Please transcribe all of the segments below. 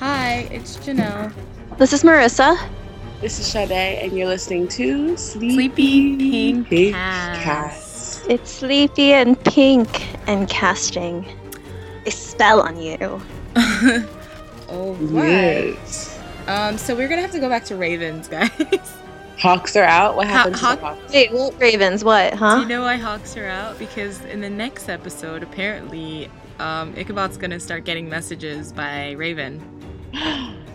Hi, it's Janelle. This is Marissa. This is Sade, and you're listening to Sleepy, Sleepy Pink, Pink Cast. Cast. It's sleepy and pink and casting a spell on you. All right. Yes. Um, so we're gonna have to go back to Ravens, guys. Hawks are out. What Ha- happened to Hawk- the Hawks? Wait, what ravens? What, Huh? Do you know why Hawks are out? Because in the next episode, apparently, um, Ichabod's gonna start getting messages by Raven.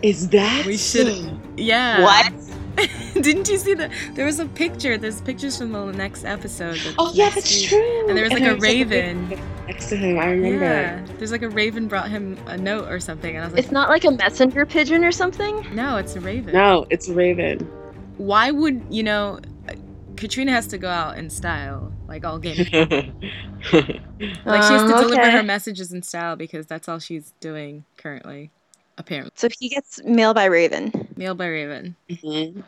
Is that We should- Yeah. What? Didn't you see that? There was a picture. There's pictures from the next episode. Oh yeah, that's week. true. And there was, like, a there raven. next to him. I remember. Yeah. There's like a raven brought him a note or something, and I was like, It's not like a messenger pigeon or something? no, it's a raven. No, it's a raven. Why would you know? Katrina has to go out in style, like all game. Like she has to Um, deliver okay. her messages in style because that's all she's doing currently. Apparently, So he gets mail by Raven. mail by Raven. Mhm.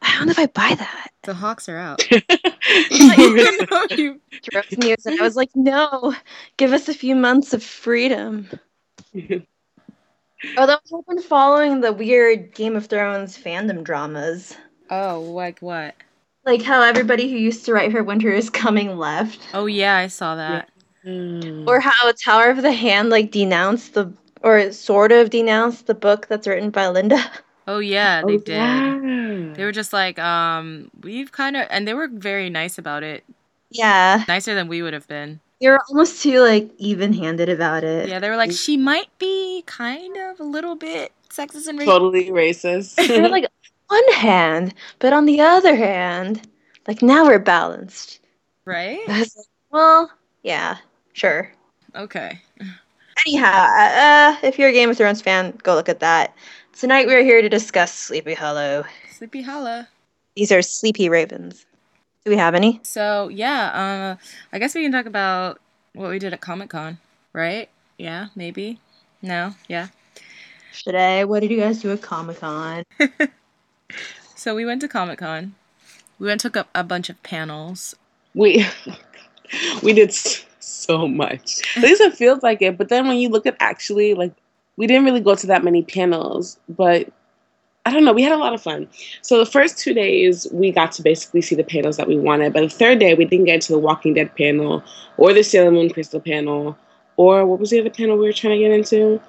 I don't know if I buy that. The Hawks are out. You- Drove me and I was like, no, give us a few months of freedom. Although I've been following the weird Game of Thrones fandom dramas. oh, like what? Like how everybody who used to write for Winter is Coming left. Oh yeah, I saw that. Mm. Or how Tower of the Hand like denounced the or sort of denounced the book that's written by Linda. Oh yeah, they Oh, did. yeah. They were just like, um, we've kind of, and they were very nice about it, Yeah. nicer than we would have been. They were almost too like even handed about it. Yeah, they were like, she might be kind of a little bit sexist and racist. totally racist. They were like one hand, but on the other hand, like now we're balanced. right? Like, well, yeah, sure. Okay. Anyhow, uh, if you're a Game of Thrones fan, go look at that. Tonight we're here to discuss Sleepy Hollow. Sleepy Hollow. These are sleepy ravens. Do we have any? So yeah, uh, I guess we can talk about what we did at Comic Con, right? Yeah, maybe. No, yeah. Today, what did you guys do at Comic Con? So we went to Comic Con. We went and took up a bunch of panels. we we did s- so much. At least it feels like it. But then when you look at actually, like, we didn't really go to that many panels, but I don't know. We had a lot of fun. So the first two days, we got to basically see the panels that we wanted. But the third day, we didn't get to the Walking Dead panel or the Sailor Moon Crystal panel or what was the other panel we were trying to get into?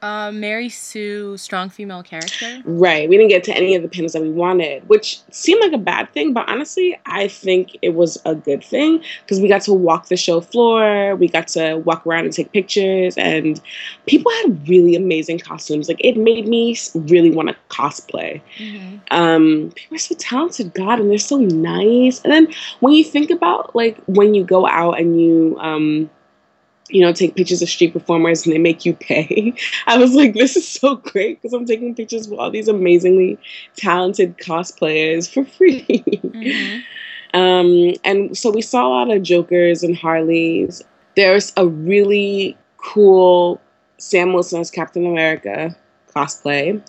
Uh, Mary Sue, strong female character. Right. We didn't get to any of the panels that we wanted, which seemed like a bad thing, but honestly, I think it was a good thing because we got to walk the show floor, we got to walk around and take pictures, and people had really amazing costumes. Like, it made me really want to cosplay. Mm-hmm. Um, people are so talented, God, and they're so nice. And then when you think about, like, when you go out and you, um, you know, take pictures of street performers and they make you pay. I was like, this is so great because I'm taking pictures with all these amazingly talented cosplayers for free. Mm-hmm. um, and so we saw a lot of Jokers and Harleys. There's a really cool Sam Wilson as Captain America cosplay.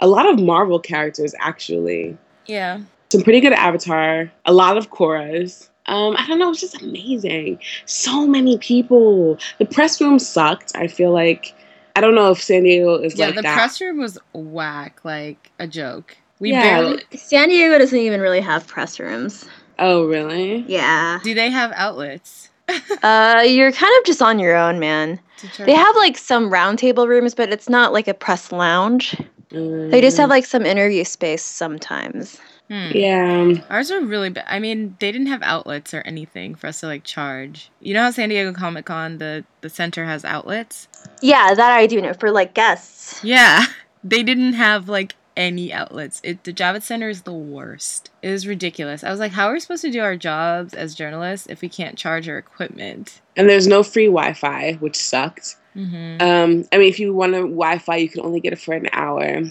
A lot of Marvel characters, actually. Yeah. Some pretty good Avatar. A lot of Korras. Um, I don't know, it was just amazing. So many people. The press room sucked. I feel like I don't know if San Diego is like. Yeah, like the that. press room was whack, like a joke. We Yeah. barely. San Diego doesn't even really have press rooms. oh, really? Yeah. Do they have outlets? Uh, you're kind of just on your own, man. to They have like some roundtable rooms, but it's not like a press lounge. They just Mm, have like some interview space sometimes. Hmm. Yeah. Ours are really bad. I mean, they didn't have outlets or anything for us to like charge. You know how San Diego Comic Con the the center has outlets? Yeah, that I do know for like guests. Yeah, they didn't have like any outlets. It the Javits Center is the worst. It is ridiculous. I was like, how are we supposed to do our jobs as journalists if we can't charge our equipment? And there's no free Wi Fi, which sucked. Mm-hmm. Um, I mean, if you want a Wi Fi, you can only get it for an hour.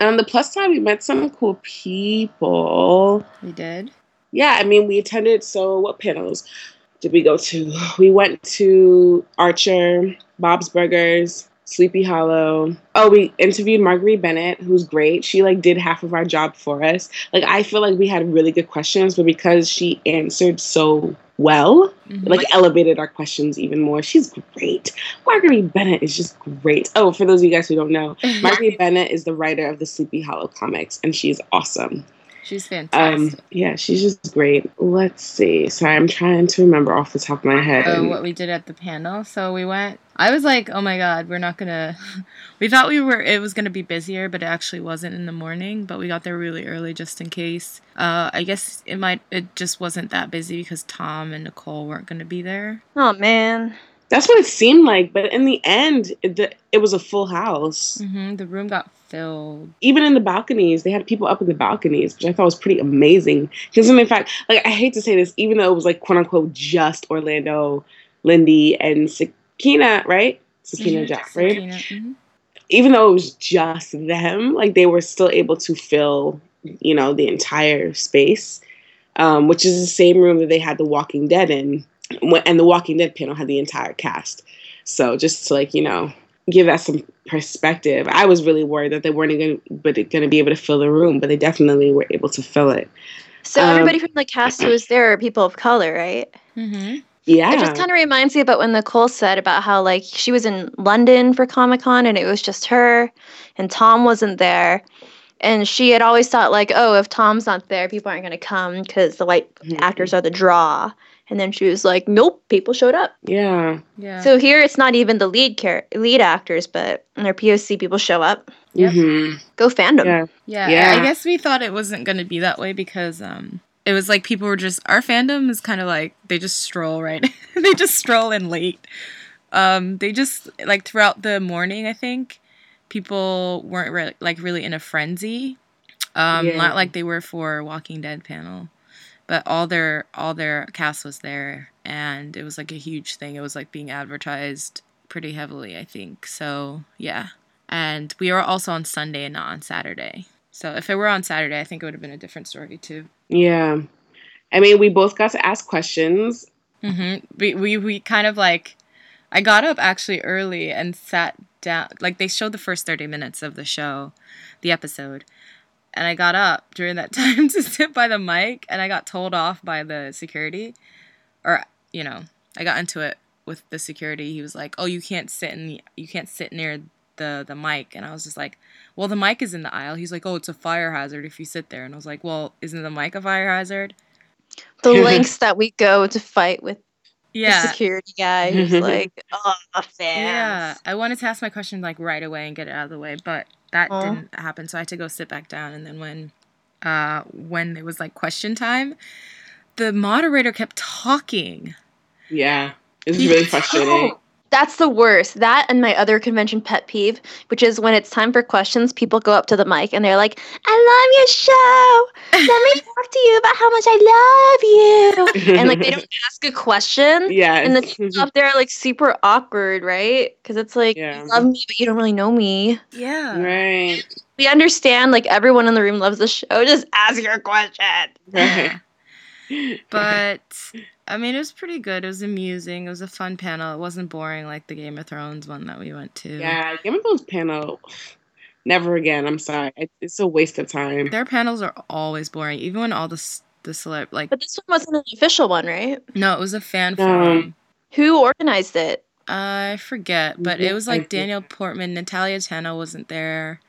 And on the plus side, we met some cool people. we did. Yeah, I mean, we attended. So, what panels did we go to? We went to Archer, Bob's Burgers, Sleepy Hollow. Oh, we interviewed Marguerite Bennett, who's great. She like did half of our job for us. Like, I feel like we had really good questions, but because she answered so well. Mhm. Like elevated our questions even more. She's great. Marguerite Bennett is just great. Oh, for those of you guys who don't know, Marguerite Bennett is the writer of the Sleepy Hollow comics, and she's awesome. She's Um, fantastic. yeah, she's just great. Let's see. Sorry, I'm trying to remember off the top of my head. Oh, and- what we did at the panel. So we went. I was like, "Oh my god, we're not gonna." We thought we were. It was gonna be busier, but it actually wasn't in the morning. But we got there really early just in case. Uh, I guess it might. It just wasn't that busy because Tom and Nicole weren't gonna be there. Oh man. That's what it seemed like, but in the end, it, the, it was a full house. hmm The room got filled. Even in the balconies, they had people up in the balconies, which I thought was pretty amazing. Because in fact, like I hate to say this, even though it was like quote unquote just Orlando, Lindy, and Sakina, right? Sakina Mhm. Jaffrey. Sakina, mhm. Even though it was just them, like they were still able to fill, you know, the entire space, um, which is the same room that they had The Walking Dead in, and The Walking Dead panel had the entire cast. So just to like you know give that some perspective, I was really worried that they weren't going but going to be able to fill the room, but they definitely were able to fill it. So Um, everybody from the cast who was there are people of color, right? Mhm. Yeah, It just kind of reminds me about when Nicole said about how like she was in London for Comic Con and it was just her and Tom wasn't there. And she had always thought like, oh, if Tom's not there, people aren't going to come because the white Mhm. actors are the draw. And then she was like, nope, people showed up. yeah, Yeah. So here it's not even the lead care lead actors, but in their POC people show up. Yep. hmm Go fandom. yeah, Yeah, Yeah. I guess we thought it wasn't going to be that way because um it was like people were just our fandom is kind of like they just stroll right. they just stroll in late. Um they just like throughout the morning, I think people weren't re- like really in a frenzy. Um Yeah. not like they were for Walking Dead panel. But all their all their cast was there and it was like a huge thing. It was like being advertised pretty heavily, I think. So, yeah. And we were also on Sunday and not on Saturday. So if it were on Saturday, I think it would have been a different story too. Yeah. I mean, we both got to ask questions. hmm We, we we kind of like, I got up actually early and sat down. Like they showed the first thirty minutes of the show, the episode, and I got up during that time to sit by the mic, and I got told off by the security, or you know, I got into it with the security. He was like, "Oh, you can't sit in the, you can't sit near the the mic," and I was just like, "Well, the mic is in the aisle." He's like, "Oh, it's a fire hazard if you sit there," and I was like, "Well, isn't the mic a fire hazard?" The lengths that we go to fight with Yeah, the security guy who's like, oh, fans. Yeah, I wanted to ask my question like right away and get it out of the way, but that Aw. didn't happen. So I had to go sit back down. And then when, uh, when it was like question time, the moderator kept talking. Yeah, it was really frustrating. Oh, that's the worst. That and my other convention pet peeve, which is when it's time for questions, people go up to the mic and they're like, I love your show. Let me talk to you about how much I love you. And like they don't ask a question. yeah, And the people up there are like super awkward, right? Because it's like, Yeah. you love me, but you don't really know me. Yeah. right, We understand, like, everyone in the room loves the show. Just ask your question. right. But I mean, it was pretty good. It was amusing. It was a fun panel. It wasn't boring like the Game of Thrones one that we went to. Yeah, Game of Thrones panel. Never again. I'm sorry. It's a waste of time. Their panels are always boring, even when all the s- the celeb like But this one wasn't an official one, right? no, it was a fan No. forum. Who organized it? I forget, but Yeah, it was I like think- Daniel Portman, Natalia Tena wasn't there.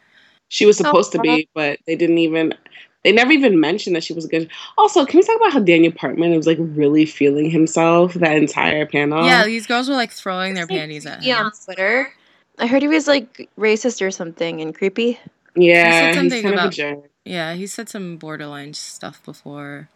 She was supposed to Oh. be, but they didn't even. They never even mentioned that she was good. Also, can we talk about how Daniel Portman was like really feeling himself that entire panel? Yeah, these girls were like throwing their panties at Yeah, him. on Twitter. I heard he was like racist or something and creepy. yeah. he said something kind of a about- jerk. Yeah, he said some borderline stuff before.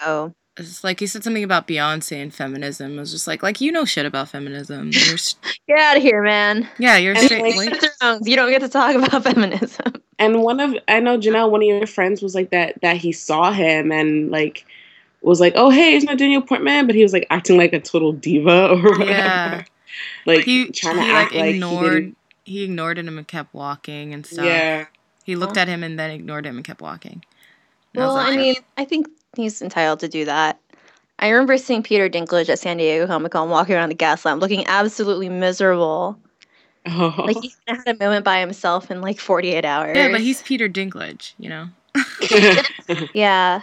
Oh. It's like he said something about Beyonce and feminism. It was just like, like you know shit about feminism. You're, s- Get out of here, man. yeah, you're And, straight. like, like- Game of Thrones, You don't get to talk about feminism. And one of I know Janelle, one of your friends was like that that he saw him and like was like, oh hey, isn't that Daniel Portman? But he was like acting like a total diva or whatever. Yeah. like he he trying to like act like he ignored. didn't- He, ignored him and kept walking and stuff. Yeah. He looked at him and then ignored him and kept walking. And I Well, I like, mean, I think he's entitled to do that. I remember seeing Peter Dinklage at San Diego Comic Con walking around the gas lamp looking absolutely miserable. Oh. Like he had a moment by himself in like 48 hours. yeah, but he's Peter Dinklage, you know. Yeah.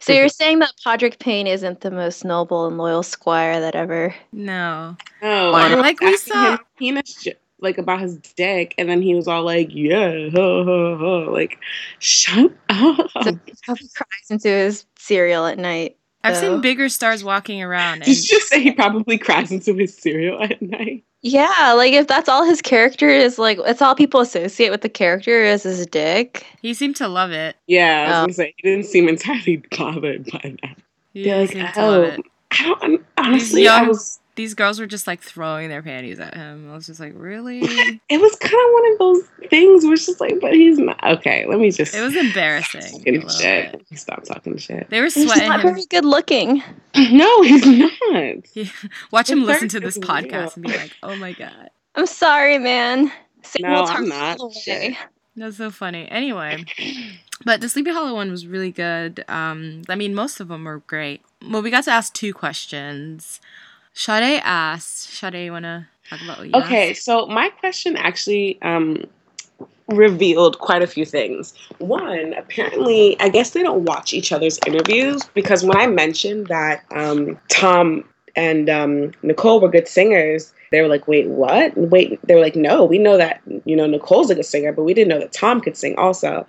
So you're saying that Podrick Payne isn't the most noble and loyal squire that ever. No. Oh, Like we saw- him penis jo- like about his dick, and then he was all like, "Yeah, huh, huh, huh." like, shut up." So he probably cries into his cereal at night. I've seen bigger stars walking around. Did you just say he probably cries into his cereal at night? Yeah, like if that's all his character is, like it's all people associate with the character is his dick. he seemed to love it. Yeah, I was Oh. gonna say he didn't seem entirely bothered by that. He They're like, seemed to love oh, it. I don't honestly. I was. These girls were just like throwing their panties at him. I was just like, really? It was kind of one of those things where it's just like, but he's not. Okay, let me just. It was embarrassing. a talking little shit. bit. Stop talking shit. They were sweating. He's sweating not him. very good looking. No, he's not. He- Watch him listen to this podcast and be like, "Oh my god, I'm sorry, man. Satan No, I'm not. all the Shit. way. that's so funny." Anyway, but the Sleepy Hollow one was really good. Um, I mean, most of them were great. Well, we got to ask two questions. Sade asked, "Sade, you wanna talk about what you Okay, asked? so my question actually um, revealed quite a few things. One, apparently, I guess they don't watch each other's interviews because when I mentioned that um, Tom and um, Nicole were good singers, they were like, "Wait, what? Wait?" They were like, "No, we know that you know Nicole's a good singer, but we didn't know that Tom could sing also,"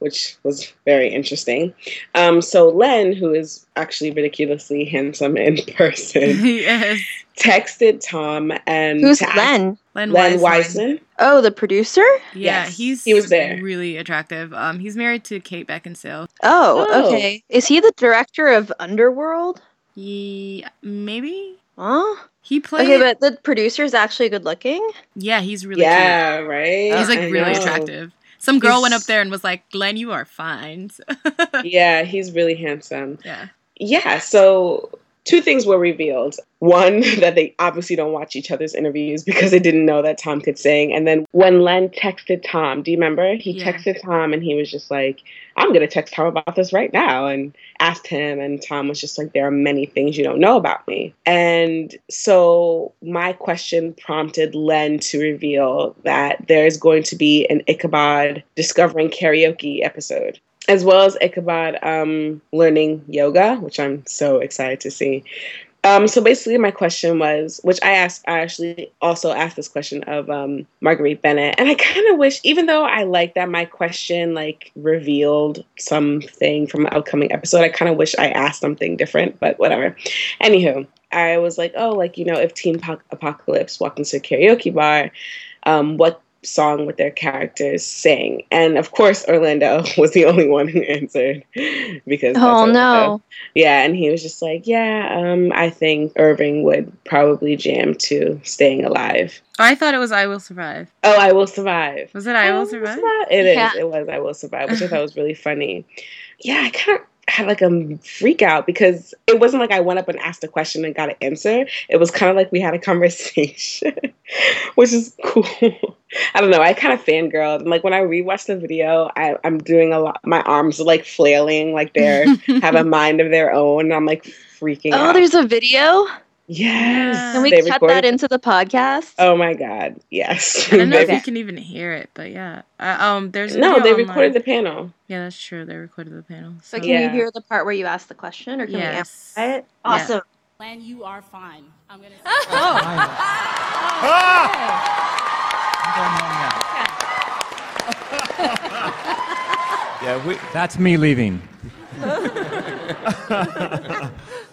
which was very interesting. Um, so Len, who is actually ridiculously handsome in person, yes, texted Tom and Who's to Len? Len, Len Wiseman. Wiseman. Oh, the producer? Yeah, Yes, he's he was there. Really attractive. Um, he's married to Kate Beckinsale. Oh, Oh. okay. Is he the director of Underworld? He maybe Huh? he played. Okay, but the producer is actually good looking. yeah, he's really cute. yeah, right. He's like I really know. attractive. Some girl went up there and was like, "Len, you are fine." Yeah, he's really handsome. yeah. Yeah, so two things were revealed. One, that they obviously don't watch each other's interviews because they didn't know that Tom could sing. And then when Len texted Tom, do you remember? He Yeah. texted Tom and he was just like, I'm going to text Tom about this right now and asked him. And Tom was just like, There are many things you don't know about me. And so my question prompted Len to reveal that there's going to be an Ichabod discovering karaoke episode as well as Ichabod um, learning yoga, which I'm so excited to see. Um, so basically, my question was, which I asked, I actually also asked this question of um, Marguerite Bennett, and I kind of wish, even though I like that my question like revealed something from an upcoming episode, I kind of wish I asked something different, but whatever. Anywho, I was like, oh, like you know, if Team Apoc- Apocalypse walked into a karaoke bar, um, what song with their characters sing? And of course, Orlando was the only one who answered because Oh Orlando. no. Yeah, and he was just like, yeah, um, I think Irving would probably jam to "Staying Alive." I thought it was "I Will Survive." Oh, I will survive. Was it "I Oh, Will Survive"? It is. Yeah. It was. I will survive, which I thought was really funny. Yeah, I kind of had like a freak out because it wasn't like I went up and asked a question and got an answer. It was kind of like we had a conversation, which is cool. I don't know. I kind of fangirled. And like when I rewatched the video, I, I'm doing a lot. My arms are like flailing, like they're have a mind of their own. And I'm like freaking Oh, out. there's a video. Yes. Yeah. Can we They cut recorded- that into the podcast? Oh my god. Yes. I don't know if you can even hear it, but yeah. Uh, um, there's no, they online. recorded the panel. Yeah, that's true. They recorded the panel. So So, can Yeah. you hear the part where you ask the question, or can we yes. amplify it? Awesome. Len, you are fine. I'm gonna. Yeah, we, That's me leaving.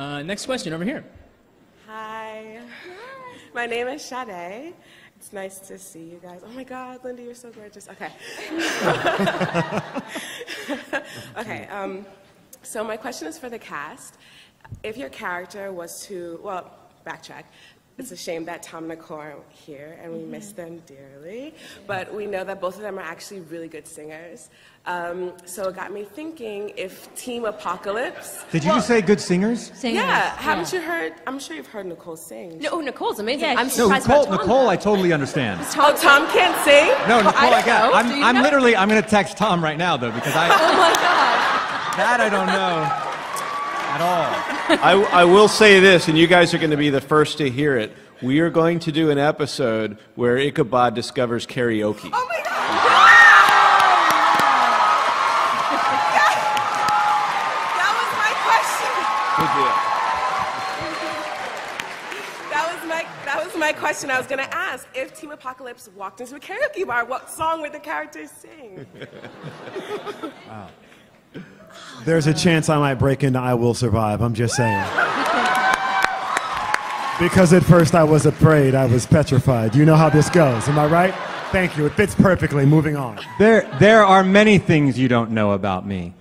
Uh, next question over here. Hi. My name is Sade. It's nice to see you guys. Oh my God, Linda, you're so gorgeous. Okay. okay. Um, so my question is for the cast. If your character was to, well, backtrack. It's a shame that Tom and Nicole aren't here, and we miss them dearly. But we know that both of them are actually really good singers. Um, so it got me thinking if Team Apocalypse. Did you just say good singers? singers. Yeah, haven't you heard? I'm sure you've heard Nicole sing. No, Nicole's amazing. I'm No, surprised Nicole. about Tom, Nicole. I totally understand. Oh, Tom can't sing? No, Nicole, I, don't got. know. I'm, I'm literally. I'm gonna text Tom right now though because I. Oh my god. that I don't know at all. I, I will say this, and you guys are going to be the first to hear it. We are going to do an episode where Ichabod discovers karaoke. Oh my God! that was my question I was going to ask. If Team Apocalypse walked into a karaoke bar, what song would the characters sing? wow. There's a chance I might break into I Will Survive. I'm just saying. Because at first I was afraid, I was petrified. You know how this goes, am I right? Thank you. It fits perfectly. Moving on. There, there are many things you don't know about me.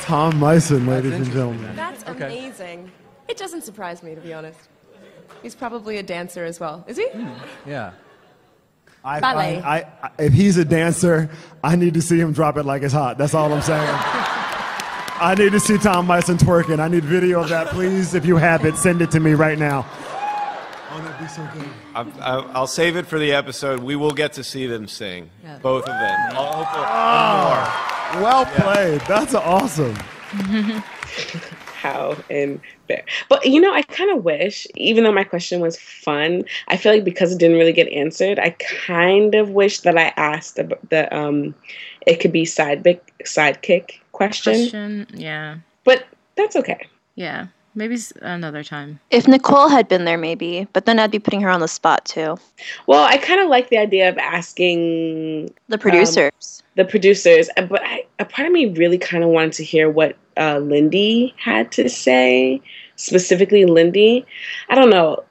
Tom Mison, ladies and gentlemen. That's amazing. It doesn't surprise me, to be honest. He's probably a dancer as well. Is he? Hmm, yeah. I, Ballet. I, I, if he's a dancer, I need to see him drop it like it's hot. That's all I'm saying. I need to see Tom Mison twerking. I need video of that, please. If you have it, send it to me right now. Oh, that'd be so good. I'm, I'll I'll save it for the episode. We will get to see them sing, Yeah. both of them. I'll hopefully- Oh, ah, well played. That's awesome. How and fair. But you know, I kind of wish, even though my question was fun, I feel like because it didn't really get answered, I kind of wish that I asked the, the um, it could be sidekick sidekick question. Question. Yeah. But that's okay. Yeah. Maybe s- another time. If Nicole had been there, maybe, but then I'd be putting her on the spot too. Well, I kind of like the idea of asking The producers. the producers, uh, but I, a part of me really kind of wanted to hear what uh, Lindy had to say, specifically Lindy. I don't know,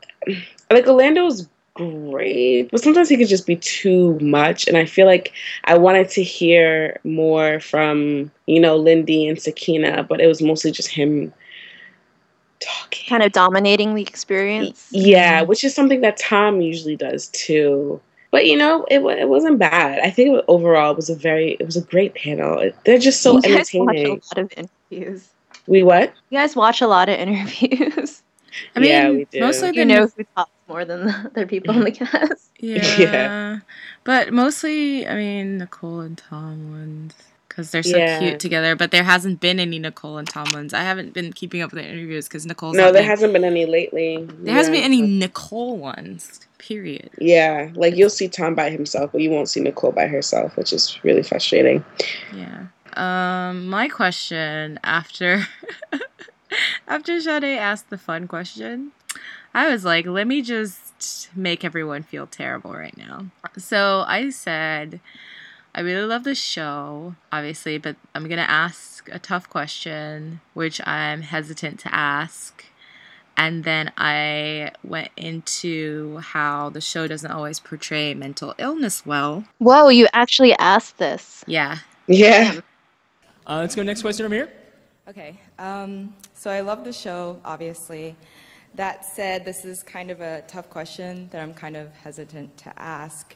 like Orlando's great, but sometimes he could just be too much, and I feel like I wanted to hear more from you know Lindy and Sakina, but it was mostly just him talking. kind of dominating the experience. Yeah, which is something that Tom usually does too. But you know, it it wasn't bad. I think it overall it was a very it was a great panel. It- They're just so you guys watch a lot of interviews. We what? You guys watch a lot of interviews. I mean, Yeah, we do. mostly you the know who talks more than the other people in the cast. Yeah. Yeah. But mostly, I mean, Nicole and Tom ones. Because they're so Yeah. cute together. But there hasn't been any Nicole and Tom ones. I haven't been keeping up with the interviews because Nicole's No, there being- hasn't been any lately. There hasn't been any Nicole ones, period. Yeah, like you'll see Tom by himself, but you won't see Nicole by herself, which is really frustrating. Yeah. Um, my question after after Sade asked the fun question, I was like, let me just make everyone feel terrible right now. So I said, I really love the show, obviously, but I'm gonna ask a tough question, which I'm hesitant to ask. And then I went into how the show doesn't always portray mental illness well. Whoa, you actually asked this. Yeah. Yeah. Uh, let's go next question over here. Okay, um, so I love the show, obviously. That said, this is kind of a tough question that I'm kind of hesitant to ask.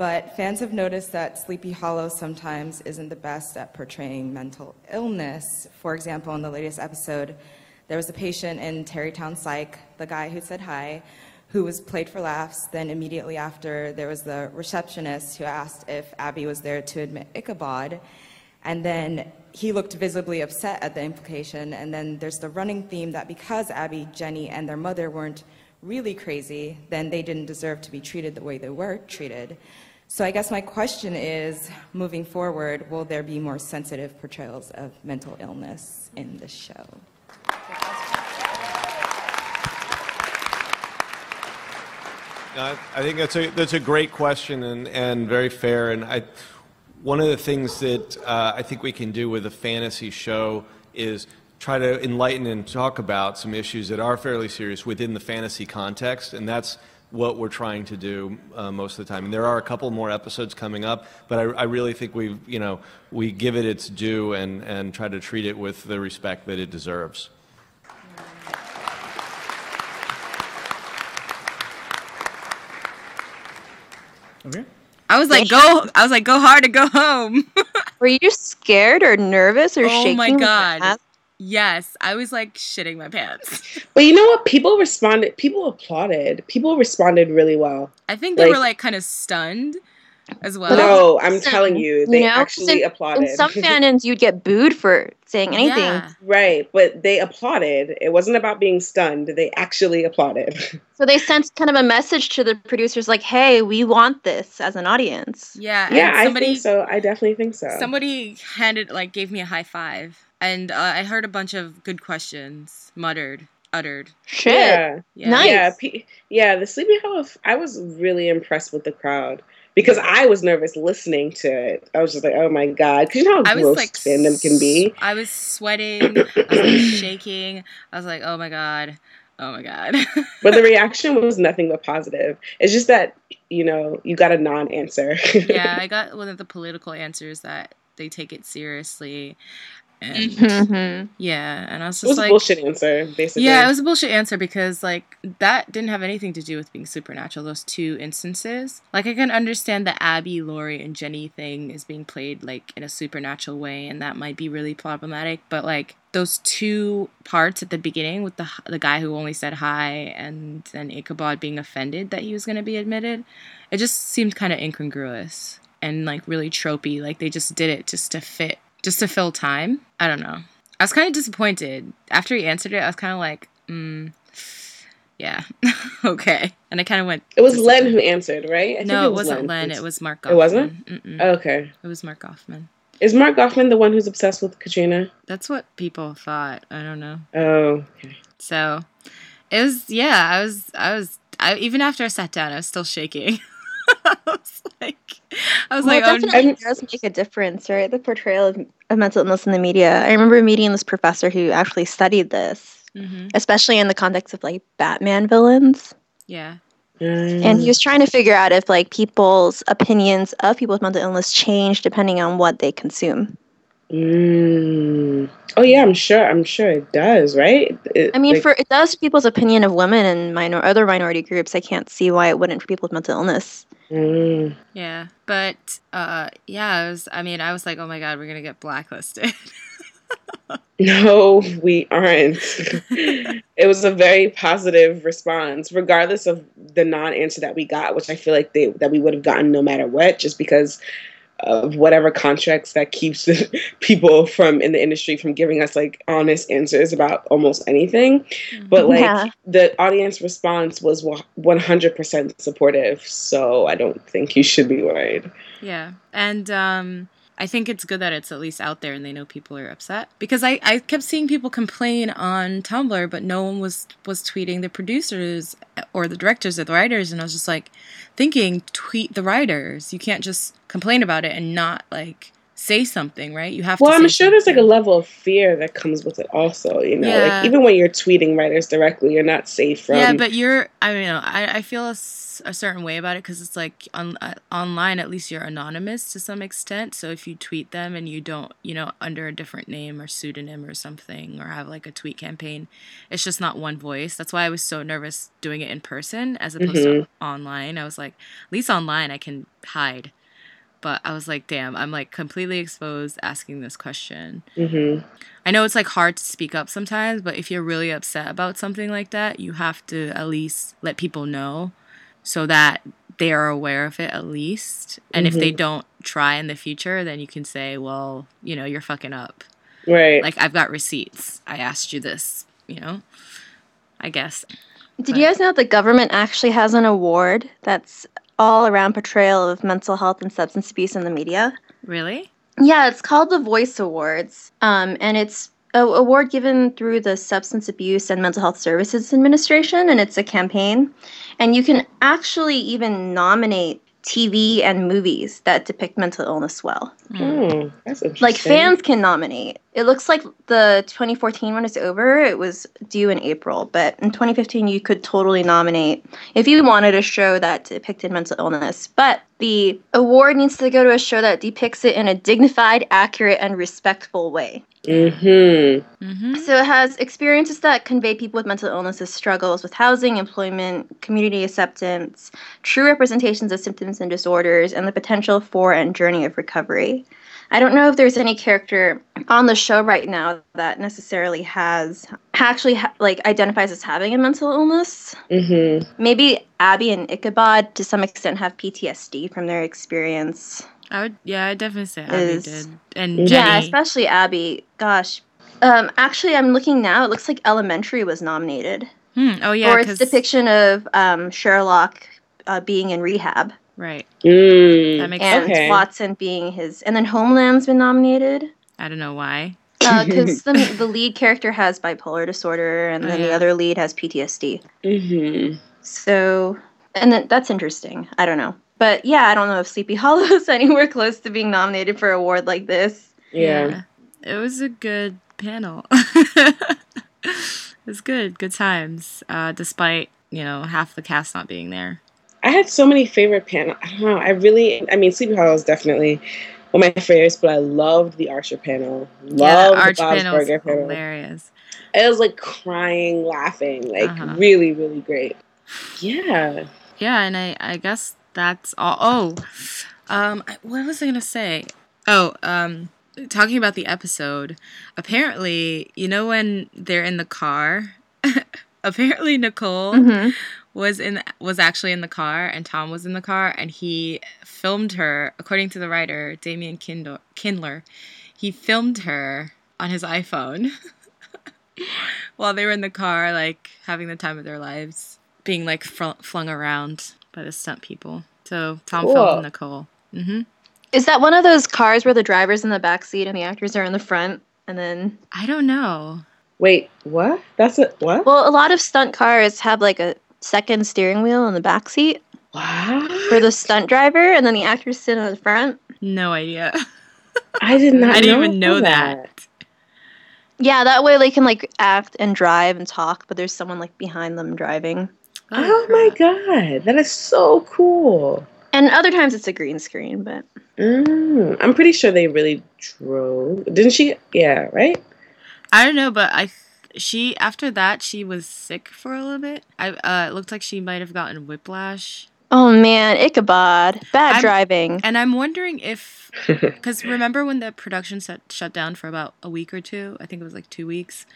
But fans have noticed that Sleepy Hollow sometimes isn't the best at portraying mental illness. For example, in the latest episode, there was a patient in Tarrytown Psych, the guy who said hi, who was played for laughs. Then immediately after, there was the receptionist who asked if Abbie was there to admit Ichabod. And then he looked visibly upset at the implication. And then there's the running theme that because Abbie, Jenny, and their mother weren't really crazy, then they didn't deserve to be treated the way they were treated. So I guess my question is, moving forward, will there be more sensitive portrayals of mental illness in the show? I think that's a that's a great question and, and very fair. And I, one of the things that uh, I think we can do with a fantasy show is try to enlighten and talk about some issues that are fairly serious within the fantasy context, and that's what we're trying to do uh, most of the time. And there are a couple more episodes coming up, but I, I really think we you know we give it its due and and try to treat it with the respect that it deserves. Over here. I was like, go. I was like, go hard or go home. Were you scared or nervous or oh shaking? Oh my when you god. Asked? Yes, I was like shitting my pants. But you know what? People responded. People applauded. People responded really well. I think they were Like- like kind of stunned as well. No, I'm telling you, they you know, 'Cause actually in, applauded. In some fandoms, you'd get booed for saying anything. Yeah. Right, but they applauded. It wasn't about being stunned. They actually applauded. So they sent kind of a message to the producers, like, "Hey, we want this as an audience." Yeah, and yeah, I somebody, think so. I definitely think so. Somebody handed like gave me a high five, and uh, I heard a bunch of good questions muttered, uttered. Shit. Yeah. Yeah. Nice. Yeah, P- yeah, the Sleepy Hollow. I was really impressed with the crowd because I was nervous listening to it. I was just like, "Oh my god!" Because you know how I was gross like, fandom can be. I was sweating, I was like, shaking. I was like, oh my god, oh my god. But the reaction was nothing but positive. It's just that you know you got a non-answer. yeah, I got one of the political answers that they take it seriously. And Mhm. yeah, and I was it just was like, a bullshit answer, basically. Yeah, it was a bullshit answer because like that didn't have anything to do with being supernatural. Those two instances, like I can understand the Abbie, Lori, and Jenny thing is being played like in a supernatural way, and that might be really problematic. But like those two parts at the beginning with the the guy who only said hi and then Ichabod being offended that he was going to be admitted, it just seemed kind of incongruous and like really tropey. Like they just did it just to fit, just to fill time. I don't know. I was kind of disappointed after he answered it. I was kind of like, mm, yeah, okay. And I kind of went. It was Len who answered, right? I think No, it, wasn't Len. It was Mark. Goffman. It wasn't. Mm-mm. Okay. It was Mark Goffman. Is Mark Goffman the one who's obsessed with Katrina? That's what people thought. I don't know. Oh, okay. So it was. Yeah, I was. I was. I, even after I sat down, I was still shaking. I was like, I was well, like, it oh, definitely does make a difference, right? The portrayal of, of mental illness in the media. I remember meeting this professor who actually studied this, hmm especially in the context of like Batman villains. yeah. And he was trying to figure out if like people's opinions of people with mental illness change depending on what they consume. Mm. Oh yeah, I'm sure. I'm sure it does, right? It- I mean, like- for it does for people's opinion of women and minor other minority groups. I can't see why it wouldn't for people with mental illness. Mm. Yeah, but uh, yeah, I was. I mean, I was like, oh my god, we're gonna get blacklisted. No, we aren't. it was a very positive response, regardless of the non-answer that we got, which I feel like they that we would have gotten no matter what, just because of whatever contracts that keeps people from in the industry from giving us like honest answers about almost anything. But like Yeah. the audience response was one hundred percent supportive, so I don't think you should be worried. Yeah. And um I think it's good that it's at least out there and they know people are upset. Because I, I kept seeing people complain on Tumblr, but no one was was tweeting the producers or the directors or the writers and I was just like thinking tweet the writers. You can't just complain about it and not like say something, right? You have Well, I'm sure there's like a level of fear that comes with it, also. You know, Yeah. like even when you're tweeting writers directly, you're not safe from. yeah, but you're. I mean, I I feel a, a certain way about it because it's like on uh, online. At least you're anonymous to some extent. So if you tweet them and you don't, you know, under a different name or pseudonym or something, or have like a tweet campaign, it's just not one voice. That's why I was so nervous doing it in person as opposed to Mhm. online. I was like, at least online I can hide. But I was like, damn, I'm like completely exposed asking this question. Mhm. I know it's like hard to speak up sometimes, but if you're really upset about something like that, you have to at least let people know so that they are aware of it at least. And if they Mhm. don't try in the future, then you can say, well, you know, you're fucking up. Right. Like, I've got receipts. I asked you this, you know? I guess. Did you guys know that the government actually has an award that's all around portrayal of mental health and substance abuse in the media? Really? Yeah, it's called the Voice Awards, um, and it's a award given through the Substance Abuse and Mental Health Services Administration, and it's a campaign. And you can actually even nominate TV and movies that depict mental illness well. Hmm, that's interesting. Like fans can nominate. It looks like the 2014 one is over. It was due in April, but in 2015 you could totally nominate if you wanted a show that depicted mental illness. But the award needs to go to a show that depicts it in a dignified, accurate, and respectful way. Mm-hmm. Mm-hmm. So it has experiences that convey people with mental illnesses struggles with housing, employment, community acceptance, true representations of symptoms and disorders, and the potential for and journey of recovery. I don't know if there's any character on the show right now that necessarily has actually ha- like identifies as having a mental illness. Mm-hmm. Maybe Abbie and Ichabod to some extent have PTSD from their experience. I would, yeah, I definitely say Abbie Is- did, and Yeah, especially Abbie. Gosh. Um, actually, I'm looking now. It looks like Elementary was nominated Hmm, oh yeah, for its depiction of um, Sherlock uh, being in rehab. right. Mm. That makes and sense. Watson being his, and then Homeland's been nominated I don't know why. because the the lead character has bipolar disorder, and Oh, then the other lead has PTSD. Mm-hmm. So, and then that's interesting. I don't know, but yeah, I don't know if Sleepy Hollow is anywhere close to being nominated for an award like this. Yeah. It was a good panel. it was good, good times, uh, despite you know half the cast not being there. I had so many favorite panels. I don't know. I really, I mean, Sleepy Hollow is definitely one of my favorites, but I loved the Archer panel. yeah, Loved the Arch the Bob's panel was Burger panel. hilarious. It was like crying, laughing, like Uh-huh. really, really great. Yeah. Yeah, and I I guess that's all. Oh, um, what was I gonna say? Oh, um, talking about the episode. Apparently, you know when they're in the car. apparently, Nicole Mhm. was in was actually in the car, and Tom was in the car, and he filmed her. According to the writer Damian Kindler, Kindler he filmed her on his iPhone while they were in the car, like having the time of their lives, being like fl- flung around by the stunt people. So Tom Cool. filmed Nicole. hmm Is that one of those cars where the driver's in the back seat and the actors are in the front, and then? I don't know. Wait, what? That's it. What? Well, a lot of stunt cars have like a second steering wheel in the back seat for the stunt driver, and then the actors sit in the front. No idea. I did not. I didn't know even know that. Yeah, that way they can like act and drive and talk, but there's someone like behind them driving. Oh my god, that is so cool. And other times it's a green screen, but Mm, I'm pretty sure they really drove. Didn't she? Yeah, right? I don't know, but I she after that she was sick for a little bit. I uh, it looked like she might have gotten whiplash. oh man, Ichabod, bad I'm- driving. And I'm wondering if, because remember when the production set shut down for about a week or two? I think it was like two weeks,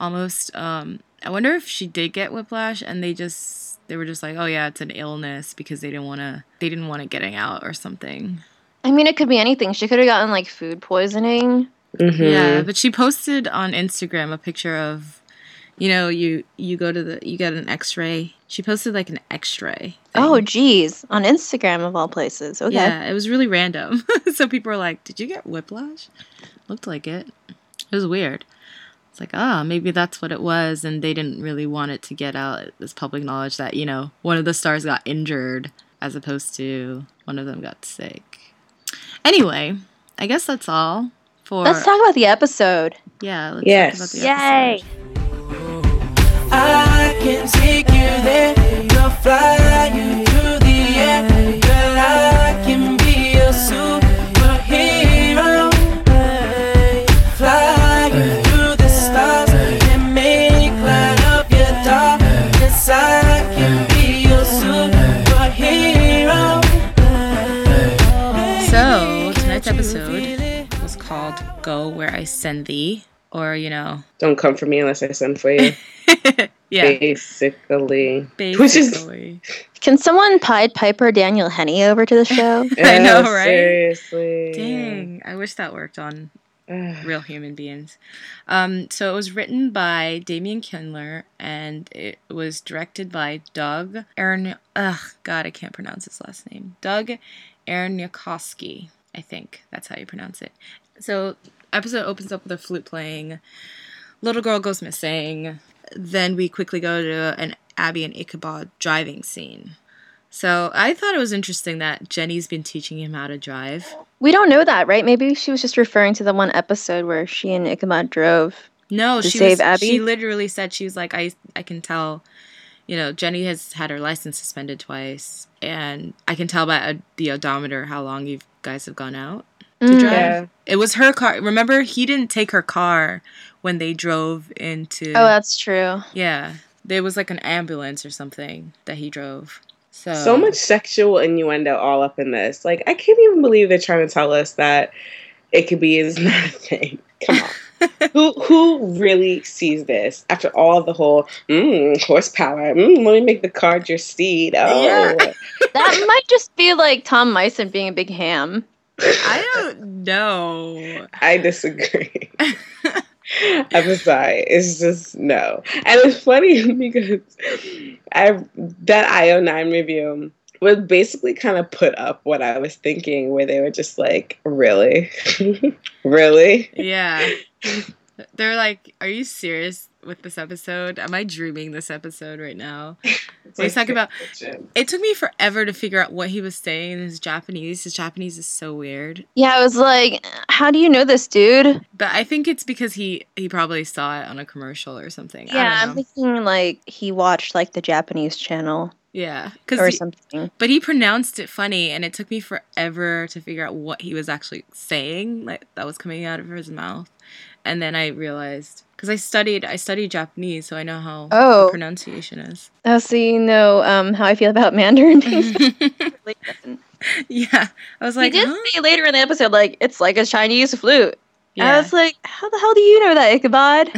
almost. Um, I wonder if she did get whiplash, and they just they were just like, oh yeah, it's an illness because they didn't want to they didn't want it getting out or something. I mean, it could be anything. She could have gotten like food poisoning. Mm-hmm. Yeah, but she posted on Instagram a picture of, you know, you you go to the you get an X-ray. She posted like an X-ray. Oh, geez, on Instagram of all places. Okay. Yeah, it was really random. so people were like, "Did you get whiplash?" Looked like it. It was weird. It's like, ah, maybe that's what it was, and they didn't really want it to get out as public knowledge that you know one of the stars got injured as opposed to one of them got sick. Anyway, I guess that's all for. Let's talk about the episode. Yeah, let's Yes. talk about the Yay. I "Go Where I Send Thee," or you know, Don't come for me unless I send for you. yeah, Basically. Which is basically. Can someone Pied Piper Daniel Henney over to the show? I know, Oh, right? Seriously. Dang, I wish that worked on real human beings. Um, so it was written by Damian Kindler and it was directed by Doug Aaron. Ugh, God, I can't pronounce his last name. Doug Aaron Aaronyakovsky, I think that's how you pronounce it. So episode opens up with a flute playing. Little girl goes missing. Then we quickly go to an Abbie and Ichabod driving scene. So I thought it was interesting that Jenny's been teaching him how to drive. We don't know that, right? Maybe she was just referring to the one episode where she and Ichabod drove. No, to she save was, Abbie? She literally said she was like, I I can tell, you know, Jenny has had her license suspended twice, and I can tell by uh, the odometer how long you guys have gone out to Mm. drive. Yeah. It was her car. Remember, he didn't take her car when they drove into. Oh, that's true. yeah. There was like an ambulance or something that he drove. So So much sexual innuendo all up in this. Like, I can't even believe they're trying to tell us that Ichabbie is not a thing. Come on. who who really sees this after all the whole mm, horsepower? Mm, let me make the card your steed. Oh, Yeah. That might just be like Tom Mison being a big ham. I don't know. I disagree. I'm sorry. It's just no. And it's funny because I that IO9 review was basically kind of put up what I was thinking, where they were just like, really? really? Yeah. They're like, "Are you serious with this episode? Am I dreaming this episode right now?" He's like talking about. fiction. It took me forever to figure out what he was saying in his Japanese. His Japanese is so weird, Yeah, I was like, how do you know this dude? but I think it's because he he probably saw it on a commercial or something. Yeah, I'm thinking like he watched like the Japanese channel yeah, or because something. but he pronounced it funny, and it took me forever to figure out what he was actually saying, like that was coming out of his mouth, and then I realized because I studied I studied Japanese, so I know how Oh. pronunciation is. Oh, so you know um, how I feel about Mandarin. yeah, I was like, he did huh? say later in the episode, like it's like a Chinese flute. Yeah. I was like, how the hell do you know that, Ichabod?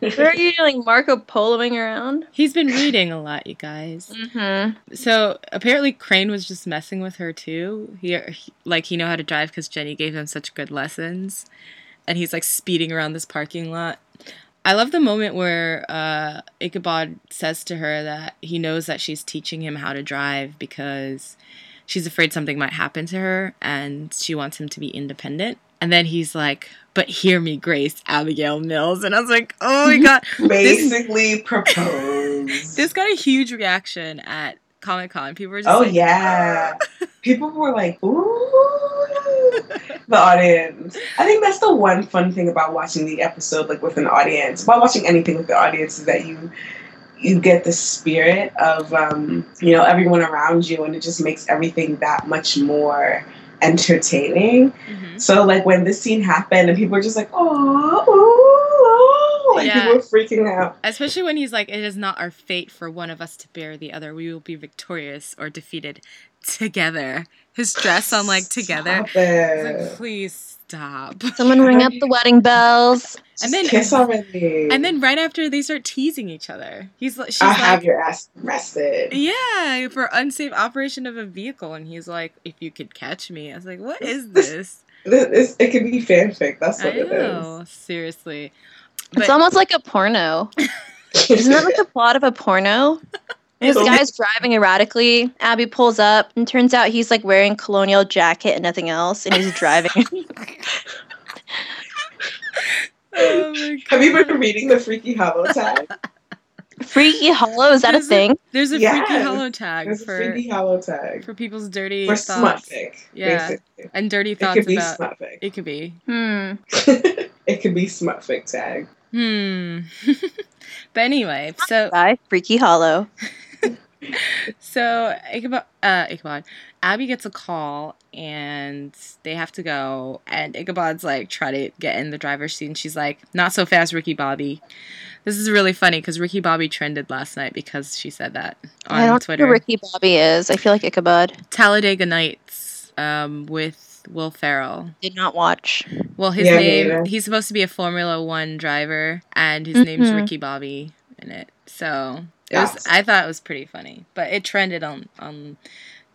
Where are you like Marco Poloing around? He's been reading a lot, you guys. Mm-hmm. So apparently Crane was just messing with her too. He, he like he know how to drive because Jenny gave him such good lessons, and he's like speeding around this parking lot. I love the moment where uh, Ichabod says to her that he knows that she's teaching him how to drive because she's afraid something might happen to her and she wants him to be independent. And then he's like, "But hear me, Grace Abigail Mills," and I was like, "Oh my god!" This- Basically proposed. this got a huge reaction at Comic Con. People were just Oh like, yeah. People were like, ooh the audience. I think that's the one fun thing about watching the episode like with an audience. About watching anything with the audience is that you you get the spirit of um, you know, everyone around you and it just makes everything that much more entertaining. Mm-hmm. So like when this scene happened and people were just like, oh, like Yeah. people were freaking out. Especially when he's like, "It is not our fate for one of us to bear the other. We will be victorious or defeated together." His dress on like together. Stop I like. Please stop. Someone ring up the wedding bells. And then Kiss already. and then right after they start teasing each other. He's like, she's I'll like, have your ass arrested. yeah, for unsafe operation of a vehicle, and he's like, if you could catch me. I was like, what is this? This, this- it could be fanfic. That's I what it is. know, seriously. It's almost like a porno. Isn't that like the plot of a porno? This guy's driving erratically. Abbie pulls up, and turns out he's like wearing colonial jacket and nothing else, and he's driving. Oh my Have you been reading the Freaky Hollow tag? Freaky Hollow is that a There's thing? There's a Yes. freaky hollow tag There's a for Freaky Hollow tag. for people's dirty For thoughts. smutfic, yeah, basically. and dirty thoughts It thoughts could be about smutfic. it could be. Hmm. it could be smutfic tag. Hmm. but anyway, so Bye, Freaky Hollow. So Ichabod, uh, Ichabod, Abbie gets a call and they have to go, and Ichabod's like try to get in the driver's seat, and she's like, "Not so fast, Ricky Bobby." This is really funny because Ricky Bobby trended last night because she said that on I don't Twitter. know who Ricky Bobby is. I feel like Ichabod. Talladega Nights um, with Will Ferrell. Did not watch. Well, his Yeah, me either. name, he's supposed to be a Formula One driver, and his name's Mhm. Ricky Bobby in it. So it was, I thought it was pretty funny, but it trended on, on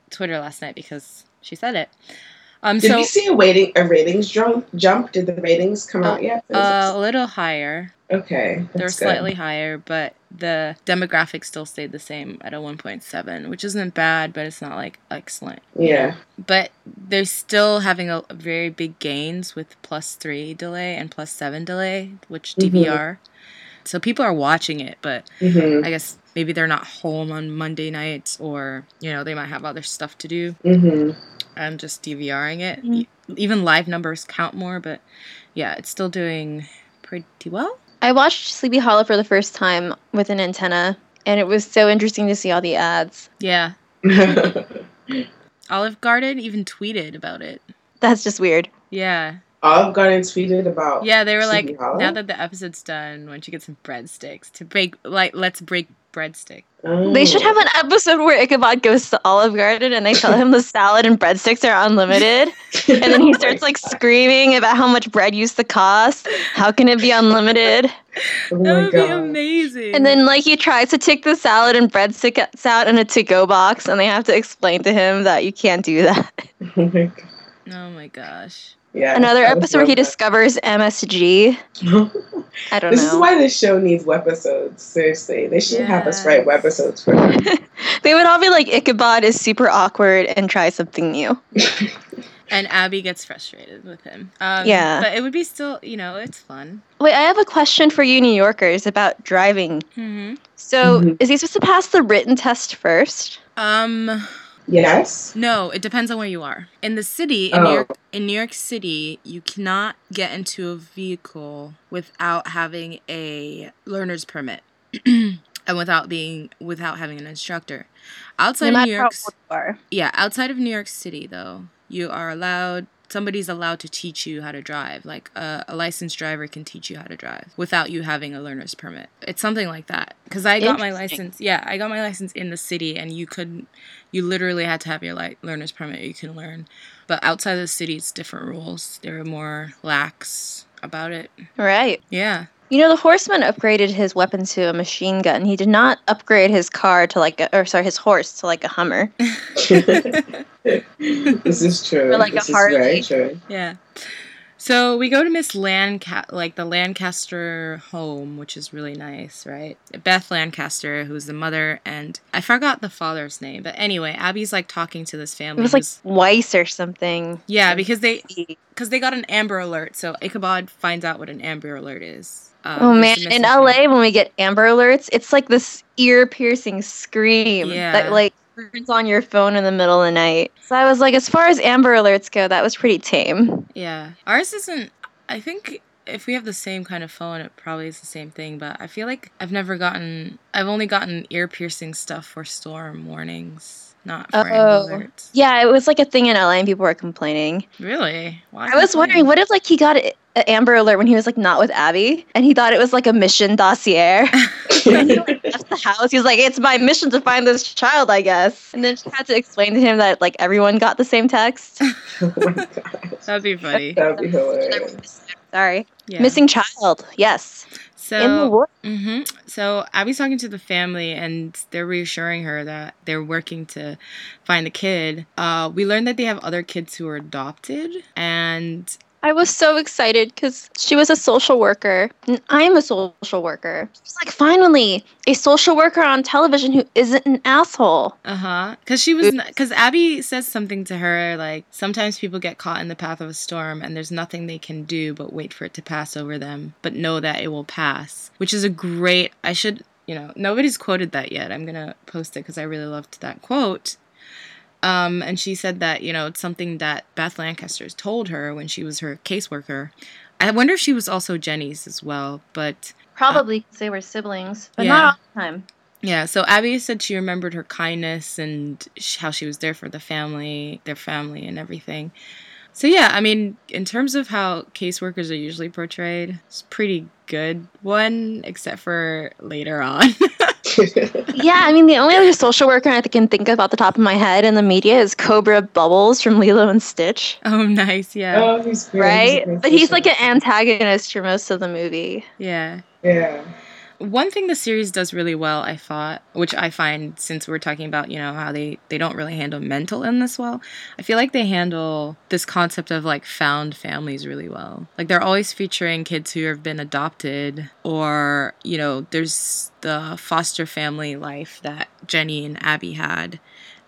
Twitter last night because she said it. Um, Did so we see a waiting a ratings jump? Jump? Did the ratings come out yet? uh, a little higher. okay, They're slightly higher, but the demographic still stayed the same at a 1.7, which isn't bad, but it's not like excellent. Yeah. But they're still having a, very big gains with plus three delay and plus seven delay, which. DVR. So people are watching it, but Mhm. I guess maybe they're not home on Monday nights or, you know, they might have other stuff to do. Mhm. I'm just DVRing it. Mhm. E- Even live numbers count more, but yeah, it's still doing pretty well. I watched Sleepy Hollow for the first time with an antenna, and it was so interesting to see all the ads. Yeah. Olive Garden even tweeted about it. That's just weird. Yeah. Olive Garden tweeted about. Yeah, they were Sleepy like, Hollow? now that the episode's done, why don't you get some breadsticks to break, like, let's break breadstick. They should have an episode where Ichabod goes to Olive Garden and they tell him the salad and breadsticks are unlimited. And then he starts like screaming about how much bread used to cost. How can it be unlimited? Oh that would be amazing. And then like he tries to take the salad and breadsticks out in a to-go box and they have to explain to him that you can't do that. Oh my, Oh my gosh. Yeah. Another episode where he discovers MSG. I don't This know. This is why this show needs webisodes. Seriously, they should have us write webisodes for them. They would all be like Ichabod is super awkward and try something new. And Abbie gets frustrated with him. Um, Yeah. But it would be still, you know, it's fun. Wait, I have a question for you New Yorkers about driving. hmm So, Mhm. is he supposed to pass the written test first? Um, Yes. no, it depends on where you are. In the city, in New Oh. York, in New York City, you cannot get into a vehicle without having a learner's permit. And without being without having an instructor, outside no of matter New how York, old you are. Yeah, outside of New York City, though, you are allowed. Somebody's allowed to teach you how to drive. Like a, a licensed driver can teach you how to drive without you having a learner's permit. It's something like that. Because I got my license. Yeah, I got my license in the city, and you couldn't. You literally had to have your like learner's permit. You can learn, but outside of the city, it's different rules. They're more lax about it. Right. Yeah. You know, the horseman upgraded his weapon to a machine gun. He did not upgrade his car to like a, or sorry, his horse to like a Hummer. This is true. Or like a this is Harley. very true. Yeah. So we go to Miss Lancaster, like the Lancaster home, which is really nice, right? Beth Lancaster, who's the mother, and I forgot the father's name, but anyway, Abbie's like talking to this family. It family. was like Weiss or something. yeah, because they because they got an Amber Alert, so Ichabod finds out what an Amber Alert is. Um, Oh man, in LA when we get Amber Alerts, it's like this ear-piercing scream Yeah. that like on your phone in the middle of the night. So I was like, as far as Amber Alerts go, that was pretty tame. Yeah. Ours isn't I think if we have the same kind of phone it probably is the same thing, but I feel like I've never gotten I've only gotten ear piercing stuff for storm warnings, not oh. for Oh, Alerts. yeah, it was like a thing in LA and people were complaining. Really? Why I was wondering, what if like he got an Amber Alert when he was like not with Abbie, and he thought it was like a mission dossier. when he like, left the house, he was like, "It's my mission to find this child, I guess." And then she had to explain to him that like everyone got the same text. Oh oh That'd be funny. That'd be hilarious. Sorry, Yeah. missing child. Yes. So, In the woods. hmm so Abbie's talking to the family, and they're reassuring her that they're working to find the kid. Uh, we learned that they have other kids who are adopted, and I was so excited because she was a social worker, and I'm a social worker. She's like, finally, a social worker on television who isn't an asshole. Uh huh. Because she was, because Abbie says something to her like, sometimes people get caught in the path of a storm and there's nothing they can do but wait for it to pass over them, but know that it will pass, which is a great, I should, you know, nobody's quoted that yet. I'm going to post it because I really loved that quote. Um, and she said that, you know, it's something that Beth Lancaster's told her when she was her caseworker. I wonder if she was also Jenny's as well, but Probably because they were siblings, but Yeah. not all the time. yeah, so Abbie said she remembered her kindness and sh- how she was there for the family, their family, and everything. So yeah, I mean, in terms of how caseworkers are usually portrayed, it's pretty good one, except for later on. yeah, I mean, the only other social worker I can think of off the top of my head in the media is Cobra Bubbles from Lilo and Stitch. oh, nice, yeah, Oh, he's great. Right? a great But he's like an antagonist for most of the movie. yeah. Yeah. One thing the series does really well, I thought, which I find since we're talking about, you know, how they they don't really handle mental illness well, I feel like they handle this concept of like found families really well. Like they're always featuring kids who have been adopted or, you know, there's the foster family life that Jenny and Abbie had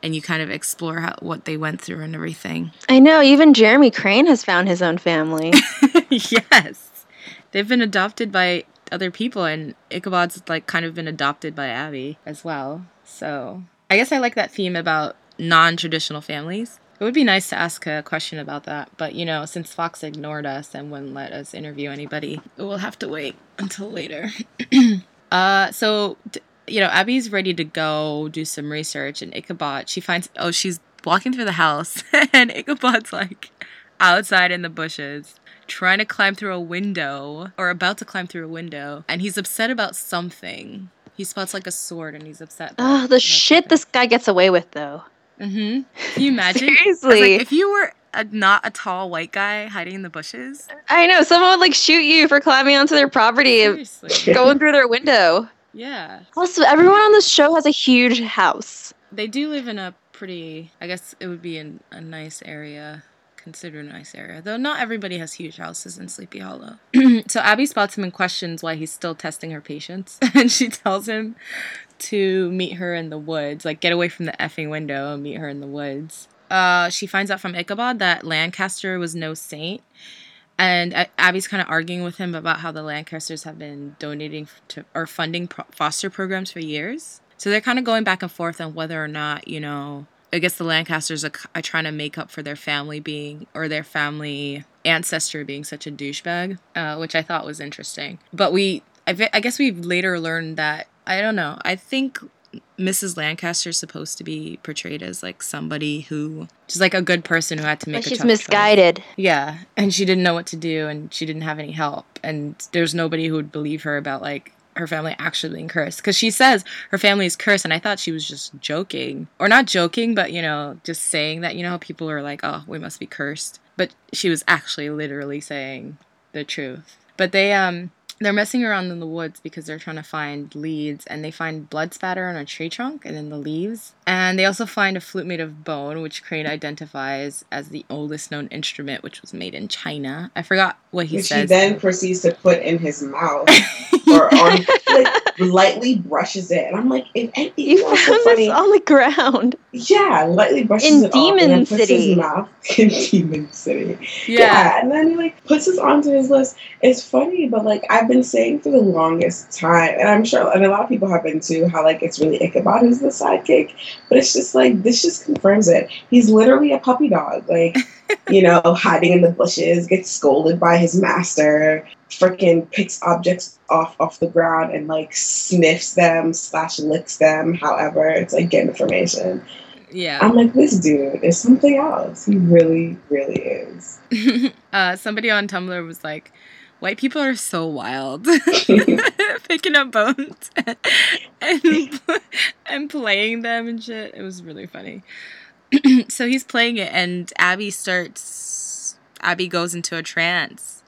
and you kind of explore how, what they went through and everything. I know, even Jeremy Crane has found his own family. yes. They've been adopted by other people and Ichabod's like kind of been adopted by Abbie as well. So I guess I like that theme about non traditional families. It would be nice to ask a question about that, but you know, since Fox ignored us and wouldn't let us interview anybody, we'll have to wait until later. uh, so you know, Abbie's ready to go do some research, and Ichabod, she finds, oh, she's walking through the house, and Ichabod's like outside in the bushes, trying to climb through a window, or about to climb through a window, and he's upset about something. He spots like a sword, and he's upset. Oh, the shit this guy gets away with, though. Mm-hmm. Can you imagine? Seriously. like, if you were a, not a tall white guy hiding in the bushes, I know someone would like shoot you for climbing onto their property, and Seriously. going through their window. yeah, Also, everyone on this show has a huge house. they do live in a pretty. I guess it would be in a nice area, considered a nice area. Though not everybody has huge houses in Sleepy Hollow. so Abbie spots him and questions why he's still testing her patience, and she tells him to meet her in the woods, like get away from the effing window and meet her in the woods. Uh, she finds out from Ichabod that Lancaster was no saint, and A- Abbie's kind of arguing with him about how the Lancasters have been donating to or funding pro- foster programs for years. So they're kind of going back and forth on whether or not you know. I guess the Lancasters are, are trying to make up for their family being or their family ancestor being such a douchebag, uh, which I thought was interesting. But we, I, ve- I guess we later learned that I don't know. I think Mrs. Lancaster is supposed to be portrayed as like somebody who just like a good person who had to make But a she's tough choice. misguided. Yeah, and she didn't know what to do, and she didn't have any help, and there's nobody who would believe her about like her family actually being cursed because she says her family is cursed, and I thought she was just joking, or not joking, but you know, just saying that you know people are like, oh, we must be cursed, but she was actually literally saying the truth. But they um they're messing around in the woods because they're trying to find leads and they find blood spatter on a tree trunk and in the leaves. And they also find a flute made of bone, which Crane identifies as the oldest known instrument, which was made in China. I forgot what he Which he then proceeds to put in his mouth or on, like, lightly brushes it. And I'm like, if anything You was found so funny, this on the ground. yeah, lightly brushes In it off and then Demon puts City. his mouth in Demon City. Yeah. and then he like puts this onto his list. It's funny, but like I've been saying for the longest time, and I'm sure, and a lot of people have been too, how like it's really Ichabod who's the sidekick, but it's just like this just confirms it. He's literally a puppy dog, like you know, hiding in the bushes, gets scolded by his master, freaking picks objects off off the ground and like sniffs them slash licks them. However, it's like get information. Yeah. I'm like, this dude is something else. He really, really is. uh, somebody on Tumblr was like, "White people are so wild, picking up bones and and playing them and shit." It was really funny. so he's playing it, and Abbie starts. Abbie goes into a trance.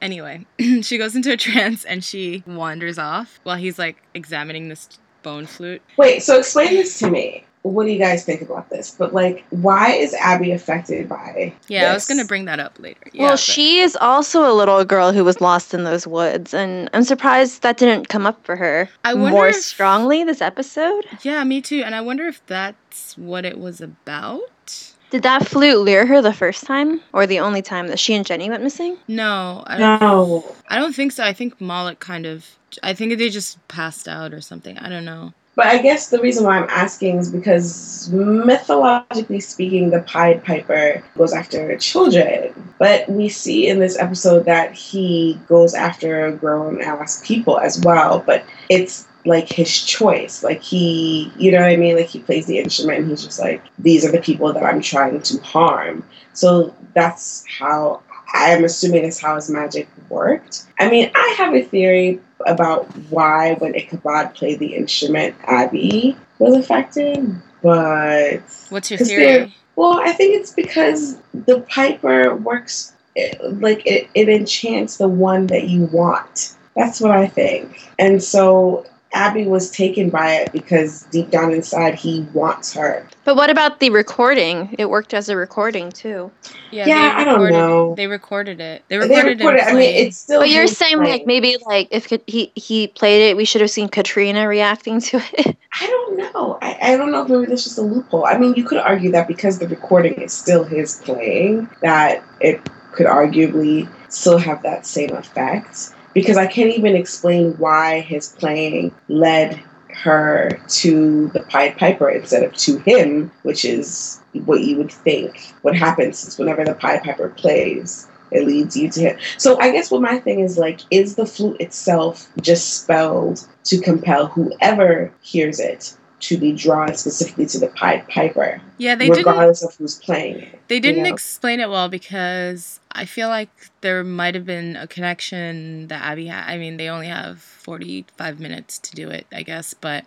Anyway, she goes into a trance and she wanders off while he's like examining this bone flute. Wait, so explain this to me. What do you guys think about this? But like, why is Abbie affected by? Yeah, I was gonna bring that up later. Yeah, well, but- she is also a little girl who was lost in those woods, and I'm surprised that didn't come up for her I wonder more if- strongly this episode. Yeah, me too. And I wonder if that's what it was about. Did that flute lure her the first time, or the only time that she and Jenny went missing? No, I don't, No. I don't think so. I think Moloch kind of. I think they just passed out or something. I don't know. But I guess the reason why I'm asking is because mythologically speaking, the Pied Piper goes after children. But we see in this episode that he goes after grown ass people as well. But it's like his choice. Like he, you know what I mean? Like he plays the instrument and he's just like, these are the people that I'm trying to harm. So that's how I'm assuming that's how his magic worked. I mean, I have a theory about why when Ichabod played the instrument, Abbie was affected, but What's your theory? Well, I think it's because the piper works it, like it, it enchants the one that you want. That's what I think. And so Abbie was taken by it because deep down inside he wants her. But what about the recording? It worked as a recording too. Yeah, Yeah, they I don't recorded- know. They recorded it. They They recorded, recorded- him I mean, it's still But you're saying playing. like maybe like if he he played it, we should have seen Katrina reacting to it. I don't know. I, I don't know if maybe that's just a loophole. I mean, you could argue that because the recording is still his playing, that it could arguably still have that same effect. Because I can't even explain why his playing led her to the Pied Piper instead of to him, which is what you would think would happen since whenever the Pied Piper plays, it leads you to him. So I guess what my thing is like, is the flute itself just spelled to compel whoever hears it to be drawn specifically to the Pied Piper, Yeah, they didn't. regardless of who's playing it. They didn't know? explain it well because I feel like there might have been a connection that Abbie had. I mean, they only have 45 minutes to do it, I guess, but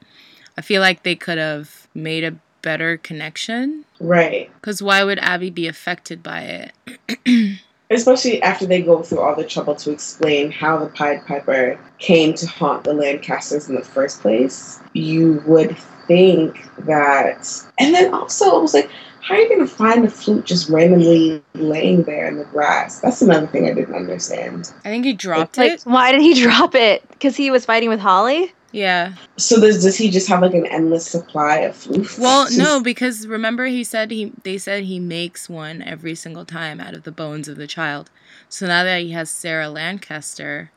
I feel like they could have made a better connection. right. Because why would Abbie be affected by it? Especially after they go through all the trouble to explain how the Pied Piper came to haunt the Lancasters in the first place, you would think that. And then also, it was like, how are you going to find a flute just randomly laying there in the grass? That's another thing I didn't understand. I think he dropped Like, it. why did he drop it? Because he was fighting with Hawley? Yeah. So does, does he just have like an endless supply of flutes? Well, no, because remember he said he they said he makes one every single time out of the bones of the child. So now that he has Sarah Lancaster,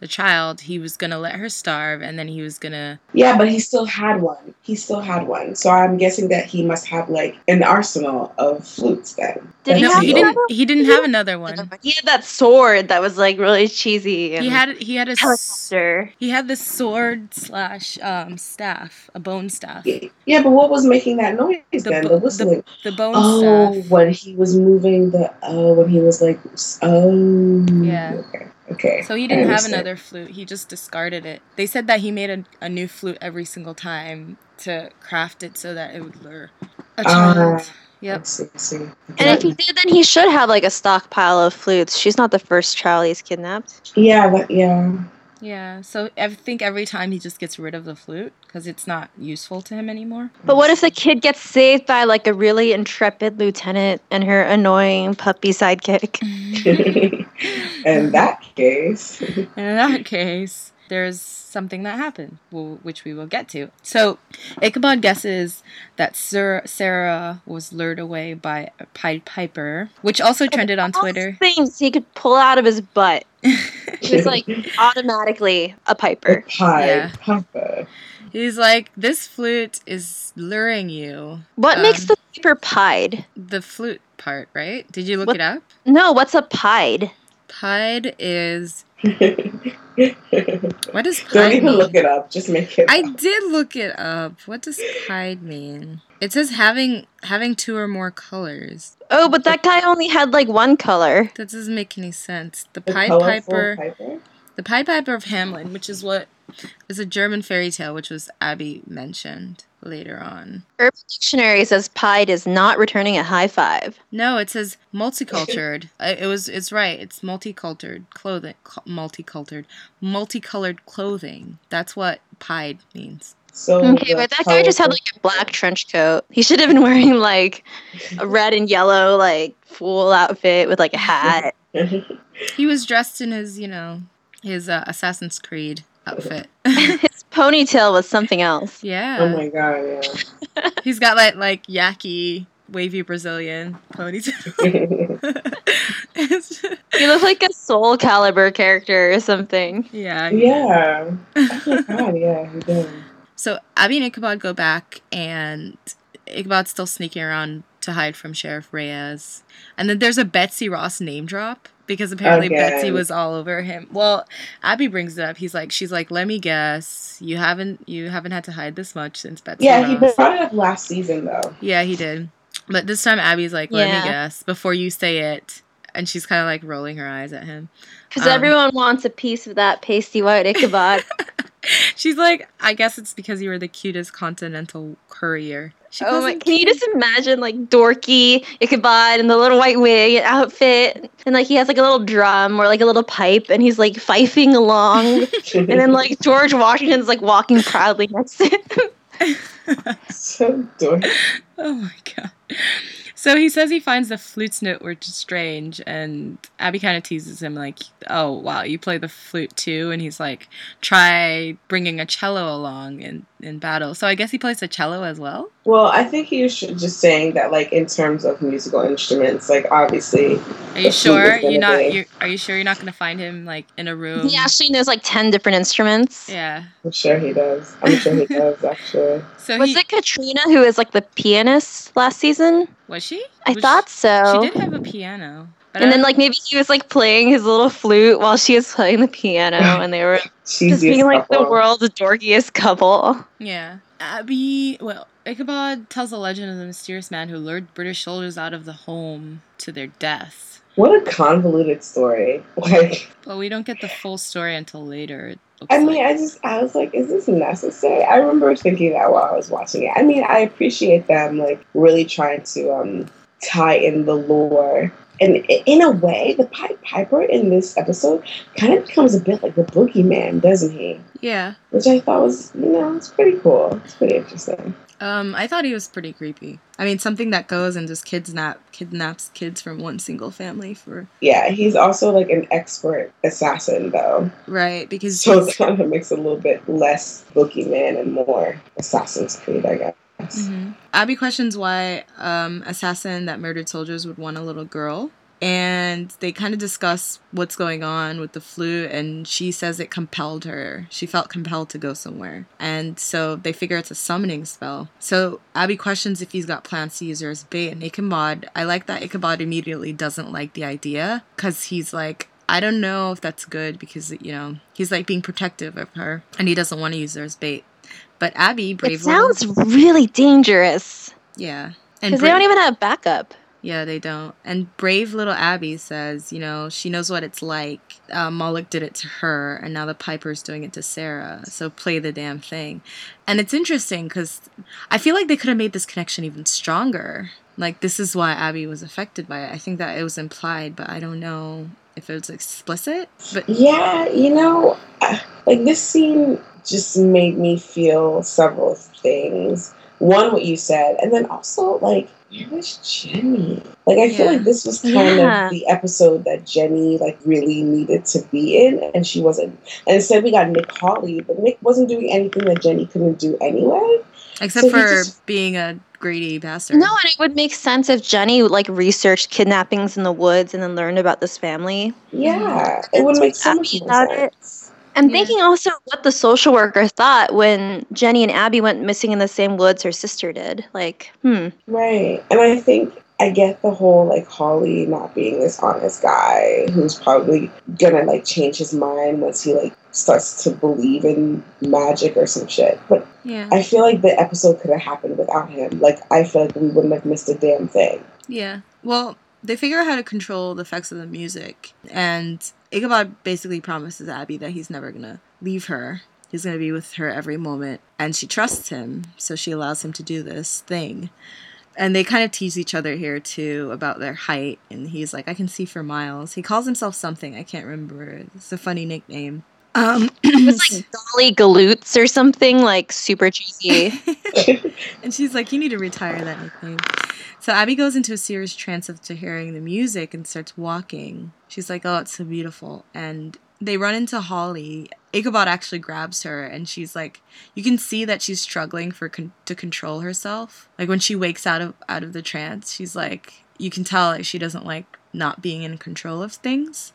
the child, he was gonna let her starve, and then he was gonna. Yeah, but he still had one. He still had one. So I'm guessing that he must have like an arsenal of flutes then. Did he no, have he another didn't. He didn't have another one. He had that sword that was like really cheesy. He had he had a s- helicopter. he had this sword slash um staff, a bone staff. Yeah, but what was making that noise The then? bo- The the- whistling. The bone Oh, staff. when he was moving the oh, when he was like oh Yeah. Okay. Okay. So he didn't have another flute. He just discarded it. They said that he made a, a new flute every single time to craft it so that it would lure a Ah, child. Yep. I see, I see. And if he did, then he should have like a stockpile of flutes. She's not the first child he's kidnapped. Yeah, but yeah. Yeah. So I think every time he just gets rid of the flute because it's not useful to him anymore. But what if the kid gets saved by like a really intrepid lieutenant and her annoying puppy sidekick? In that case. In that case, there's something that happened, which we will get to. So, Ichabod guesses that Sir- Sarah was lured away by a Pied Piper, which also trended on Twitter. Things he could pull out of his butt. He was like automatically a piper. Pied Yeah. Piper. He's like, this flute is luring you. What makes Um, the piper pied? the flute part, right? Did you look What- it up? No, what's a pied? Pied is what does Don't even mean? look it up. Just make it. I up. did look it up. What does pied mean? It says having having two or more colors. Oh, but that guy only had like one color. That doesn't make any sense. The The Pied Piper, Piper? the Pied Piper of Hamelin, which is what is a German fairy tale, which was Abbie mentioned later on. Urban Dictionary says pied is not returning a high five. No, it says multicultured. Uh, it was. It's right. It's multicultured clothing. cu- Multicultured, multicolored clothing. That's what pied means. So Okay, but that guy just had like a black trench coat. He should have been wearing like a red and yellow like full outfit with like a hat. He was dressed in his, you know, his uh, Assassin's Creed outfit. His ponytail was something else. yeah. Oh my god, yeah. He's got like like yaki wavy Brazilian ponytail. It's- He looked like a Soul Calibur character or something. yeah. yeah. Oh god, yeah, he did. So Abbie and Ichabod go back, and Ichabod's still sneaking around to hide from Sheriff Reyes. And then there's a Betsy Ross name drop because apparently Again. Betsy was all over him. Well, Abbie brings it up. He's like, she's like, let me guess, you haven't you haven't had to hide this much since Betsy Yeah, he Ross. brought it up last season though. Yeah, he did. But this time Abbie's like, let Yeah. me guess before you say it. And she's kind of like rolling her eyes at him. Because Um, everyone wants a piece of that pasty white Ichabod. She's like, I guess it's because you were the cutest continental courier. She oh my! Can you just imagine like dorky Ichabod in the little white wig and outfit, and like he has like a little drum or like a little pipe, and he's like fifing along, and then like George Washington's like walking proudly next to him. So dorky. Oh my god. So he says he finds the flute's note which is strange, and Abbie kind of teases him like, "Oh wow, you play the flute too?" And he's like, "Try bringing a cello along in in battle." So I guess he plays the cello as well. Well, I think he was just saying that, like, in terms of musical instruments, like, obviously. Are you sure you're not? You're, are you sure you're not gonna find him like in a room? He actually knows like ten different instruments. Yeah. I'm sure he does. I'm sure he does, actually. So Was he it Katrina who is like the pianist last season? was she? I Was thought so. She did have a piano. But and I then like maybe he was like playing his little flute while she was playing the piano, and they were just being like the world's dorkiest couple. Yeah. Abbie, well, Ichabod tells the legend of the mysterious man who lured British soldiers out of the home to their death. What a convoluted story. Like, But we don't get the full story until later. I like. mean, I just, I was like, is this necessary? I remember thinking that while I was watching it. I mean, I appreciate them, like, really trying to um, tie in the lore. And in a way, the Pied Piper in this episode kind of becomes a bit like the boogeyman, doesn't he? Yeah. Which I thought was, you know, it's pretty cool. It's pretty interesting. Um, I thought he was pretty creepy. I mean, something that goes and just kidnap kidnaps kids from one single family for Yeah, he's also like an expert assassin, though. right because So it kind of makes it a little bit less boogeyman and more Assassin's Creed, I guess. Mhm. Abbie questions why um, assassin that murdered soldiers would want a little girl, and they kind of discuss what's going on with the flu. And she says it compelled her. She felt compelled to go somewhere, and so they figure it's a summoning spell. So Abbie questions if he's got plans to use her as bait. And Ichabod, I like that Ichabod immediately doesn't like the idea because he's like. I don't know if that's good because you know he's like being protective of her and he doesn't want to use her as bait. But Abbie, brave It sounds really dangerous yeah. because they don't even have backup. Yeah, they don't. And brave little Abbie says, you know, she knows what it's like. Uh, Moloch did it to her, and now the Piper's doing it to Sarah. So play the damn thing. And it's interesting because I feel like they could have made this connection even stronger. Like, this is why Abbie was affected by it. I think that it was implied, but I don't know if it was explicit. But Yeah, you know, uh, like this scene just made me feel several things. One, what you said, and then also like, where was Jenny? Like, I feel like this was kind Yeah. of the episode that Jenny like really needed to be in, and she wasn't. And instead, we got Nick Hawley, but Nick wasn't doing anything that Jenny couldn't do anyway. except So for just- being a greedy bastard. No, and it would make sense if Jenny like researched kidnappings in the woods and then learned about this family. Yeah, mm-hmm. it would make so much about sense. I'm Yeah. thinking also what the social worker thought when Jenny and Abbie went missing in the same woods her sister did. Like, hmm. Right. And I think I get the whole like Hawley not being this honest guy who's probably gonna like change his mind once he like starts to believe in magic or some shit. But Yeah. I feel like the episode could have happened without him. Like I feel like we wouldn't have missed a damn thing. Yeah. Well, they figure out how to control the effects of the music, and Ichabod basically promises Abbie that he's never gonna leave her. He's gonna be with her every moment, and she trusts him, so she allows him to do this thing. And they kind of tease each other here too about their height, and he's like, "I can see for miles." He calls himself something I can't remember. It's a funny nickname. Um, It was like Dolly Galoots or something, like super cheesy. and she's like, "You need to retire that nickname." So Abbie goes into a serious trance after hearing the music and starts walking. She's like, "Oh, it's so beautiful," and they run into Hawley. Ichabod actually grabs her, and she's like, you can see that she's struggling for con- to control herself. Like when she wakes out of out of the trance, she's like, you can tell like she doesn't like not being in control of things,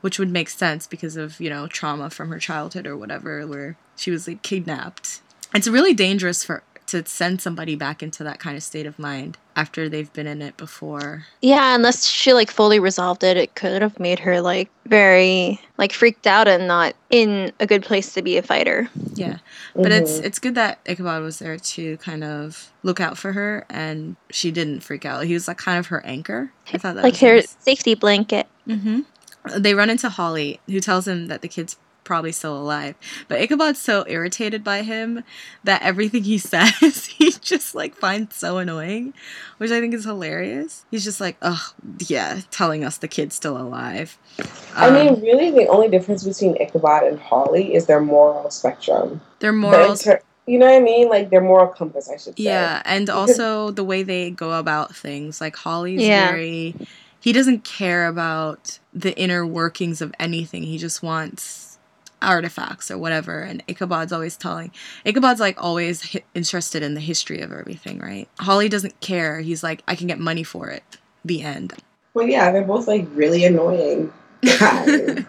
which would make sense because of you know trauma from her childhood or whatever, where she was like kidnapped. It's really dangerous for to send somebody back into that kind of state of mind after they've been in it before. Yeah, unless she like fully resolved it, it could have made her like very like freaked out and not in a good place to be a fighter. Yeah, but it's Mhm. it's good that Ichabod was there to kind of look out for her, and she didn't freak out. He was like kind of her anchor. I thought that like her nice. safety blanket. Mm-hmm. They run into Hawley, who tells him that the kid's probably still alive. But Ichabod's so irritated by him that everything he says, he just like finds so annoying, which I think is hilarious. He's just like, oh, yeah, telling us the kid's still alive. I Um, mean, really, the only difference between Ichabod and Hawley is their moral spectrum. their But in morals. you know what I mean? Like their moral compass, I should say. Yeah, and also the way they go about things. Like Hawley's Yeah. very he doesn't care about the inner workings of anything. He just wants artifacts or whatever. And Ichabod's always telling Ichabod's like always hi- interested in the history of everything, right? Hawley doesn't care. He's like I can get money for it. The end. Well, yeah, they're both like really annoying.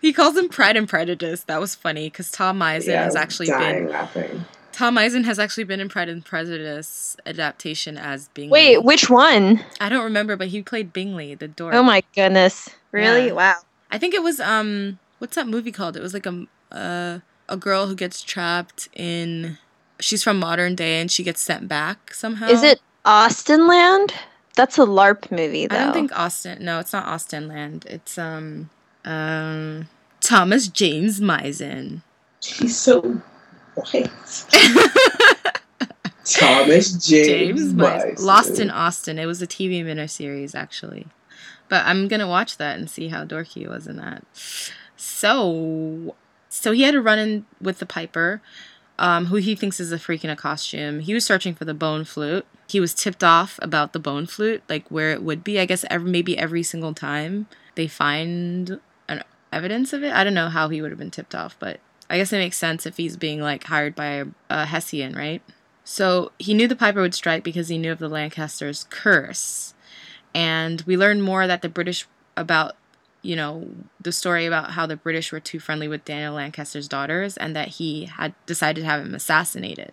He calls him Pride and Prejudice. That was funny because Tom Mison Yeah, has actually dying been laughing. Tom Mison has actually been in Pride and Prejudice adaptation as Bingley. Wait, which one? I don't remember, but he played Bingley, the door. Oh my goodness. Really? Yeah. Wow. I think it was um, what's that movie called? It was like a uh, a girl who gets trapped in. She's from modern day and she gets sent back somehow. Is it Austenland? That's a LARP movie, though. I don't think Austin. No, it's not Austenland. It's um um Thomas James Mison. He's so white. Thomas James, Mison. Mison. Lost in Austen. It was a TV miniseries actually, but I'm gonna watch that and see how dorky he was in that. So, so he had a run in with the Piper, um, who he thinks is a freak in a costume. He was searching for the bone flute. He was tipped off about the bone flute, like where it would be. I guess every, maybe every single time they find an evidence of it. I don't know how he would have been tipped off, but I guess it makes sense if he's being like hired by a, a Hessian, right? So he knew the Piper would strike because he knew of the Lancasters' curse. And we learn more that the British about, you know, the story about how the British were too friendly with Daniel Lancaster's daughters and that he had decided to have him assassinated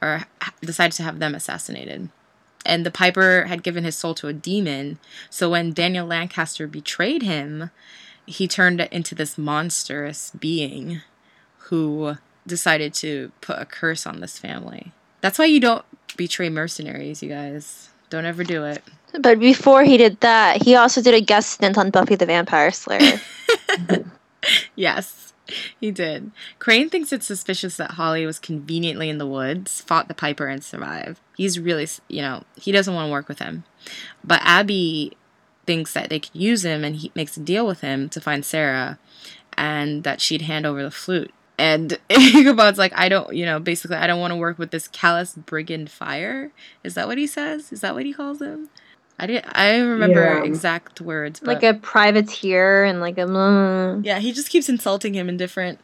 or decided to have them assassinated. And the Piper had given his soul to a demon. So when Daniel Lancaster betrayed him, he turned into this monstrous being who decided to put a curse on this family. That's why you don't betray mercenaries, you guys. Don't ever do it. But before he did that, he also did a guest stint on Buffy the Vampire Slayer. Yes, he did. Crane thinks it's suspicious that Hawley was conveniently in the woods, fought the Piper, and survived. He's really, you know, he doesn't want to work with him. But Abbie thinks that they could use him and he makes a deal with him to find Sarah and that she'd hand over the flute. And Ichabod's like, I don't, you know, basically, I don't want to work with this callous brigand fire. Is that what he says? Is that what he calls him? I didn't. I don't remember Yeah. exact words, but like a privateer and like a. mm. yeah, he just keeps insulting him in different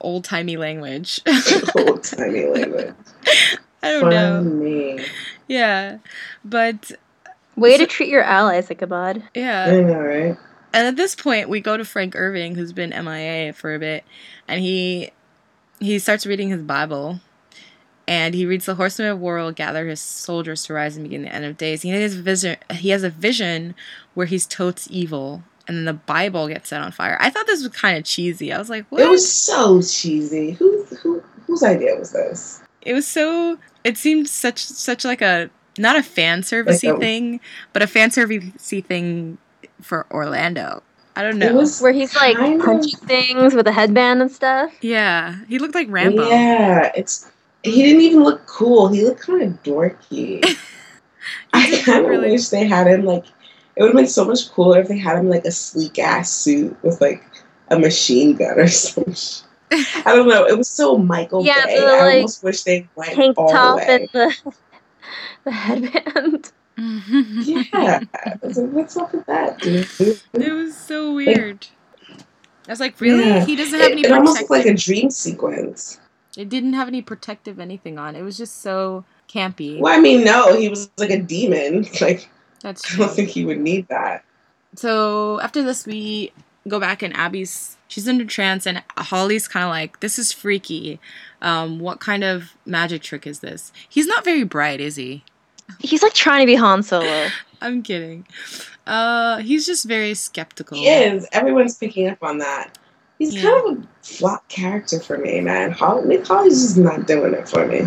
old timey language. Old timey language. I don't know. Funny. Yeah, but Way to treat your allies, Ichabod. yeah. I know, right? And at this point, we go to Frank Irving, who's been MIA for a bit, and he he starts reading his Bible, and he reads the Horsemen of War will gather his soldiers to rise and begin the end of days. He has a vision. He has a vision where he's totes evil, and then the Bible gets set on fire. I thought this was kind of cheesy. I was like, what? It was so cheesy. Who, who, whose idea was this? it was so it seemed such such like a not a fan servicey Like thing but a fan servicey thing for orlando i don't know was Where he's like kind of- punching things with a headband and stuff. yeah he looked like rambo Yeah, it's he didn't even look cool. He looked kind of dorky. I kind of really- wish they had him like. It would have been so much cooler if they had him like a sleek ass suit with like a machine gun or something. I don't know. It was so Michael Yeah, Bay. the, I like, almost wish they went Tank all top the way. and the the headband. Yeah, I was like, what's up with that, dude? it was so weird i was like really Yeah. he doesn't have It, any it almost looked like a dream sequence. It didn't have any protective anything on it was just so campy Well, I mean, no, he was like a demon. Like, that's I don't think he would need that. so after this we go back and abbie's she's in a trance and hawley's kind of like this is freaky um, what kind of magic trick is this he's not very bright is he He's like trying to be Han Solo. i'm kidding uh he's just very skeptical He is. Everyone's picking up on that. He's Yeah. kind of a flop character for me, man. Hawley, Nick Hawley's just not doing it for me.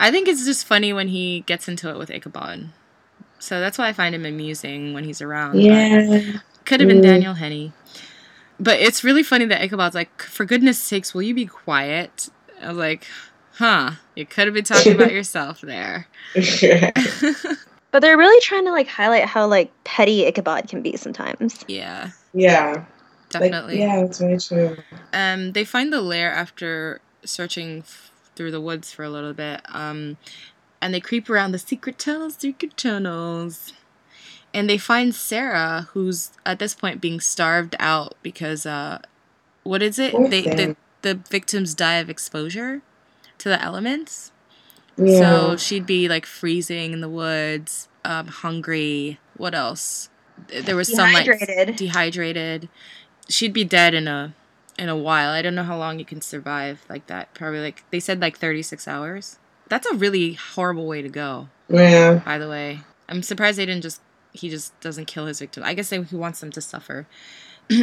i think it's just funny when he gets into it with ichabod so that's why i find him amusing when he's around Yeah. Could have been Mm. Daniel Henney. But it's really funny that Ichabod's like, for goodness sakes, will you be quiet? I was like, huh, you could have been talking about yourself there. But they're really trying to like highlight how like petty Ichabod can be sometimes. yeah, yeah. Definitely. Like, yeah, that's very true. Um, they find the lair after searching f- through the woods for a little bit. Um, and they creep around the secret tunnels, secret tunnels. And they find Sarah, who's at this point being starved out because, uh, what is it? They, the, the victims die of exposure to the elements. Yeah. So she'd be like freezing in the woods, um, hungry. What else? There was some like Dehydrated. She'd be dead in a in a while. I don't know how long you can survive like that. Probably like they said like 36 hours. That's a really horrible way to go. Yeah. By the way, I'm surprised they didn't just he just doesn't kill his victim. I guess they, he wants them to suffer.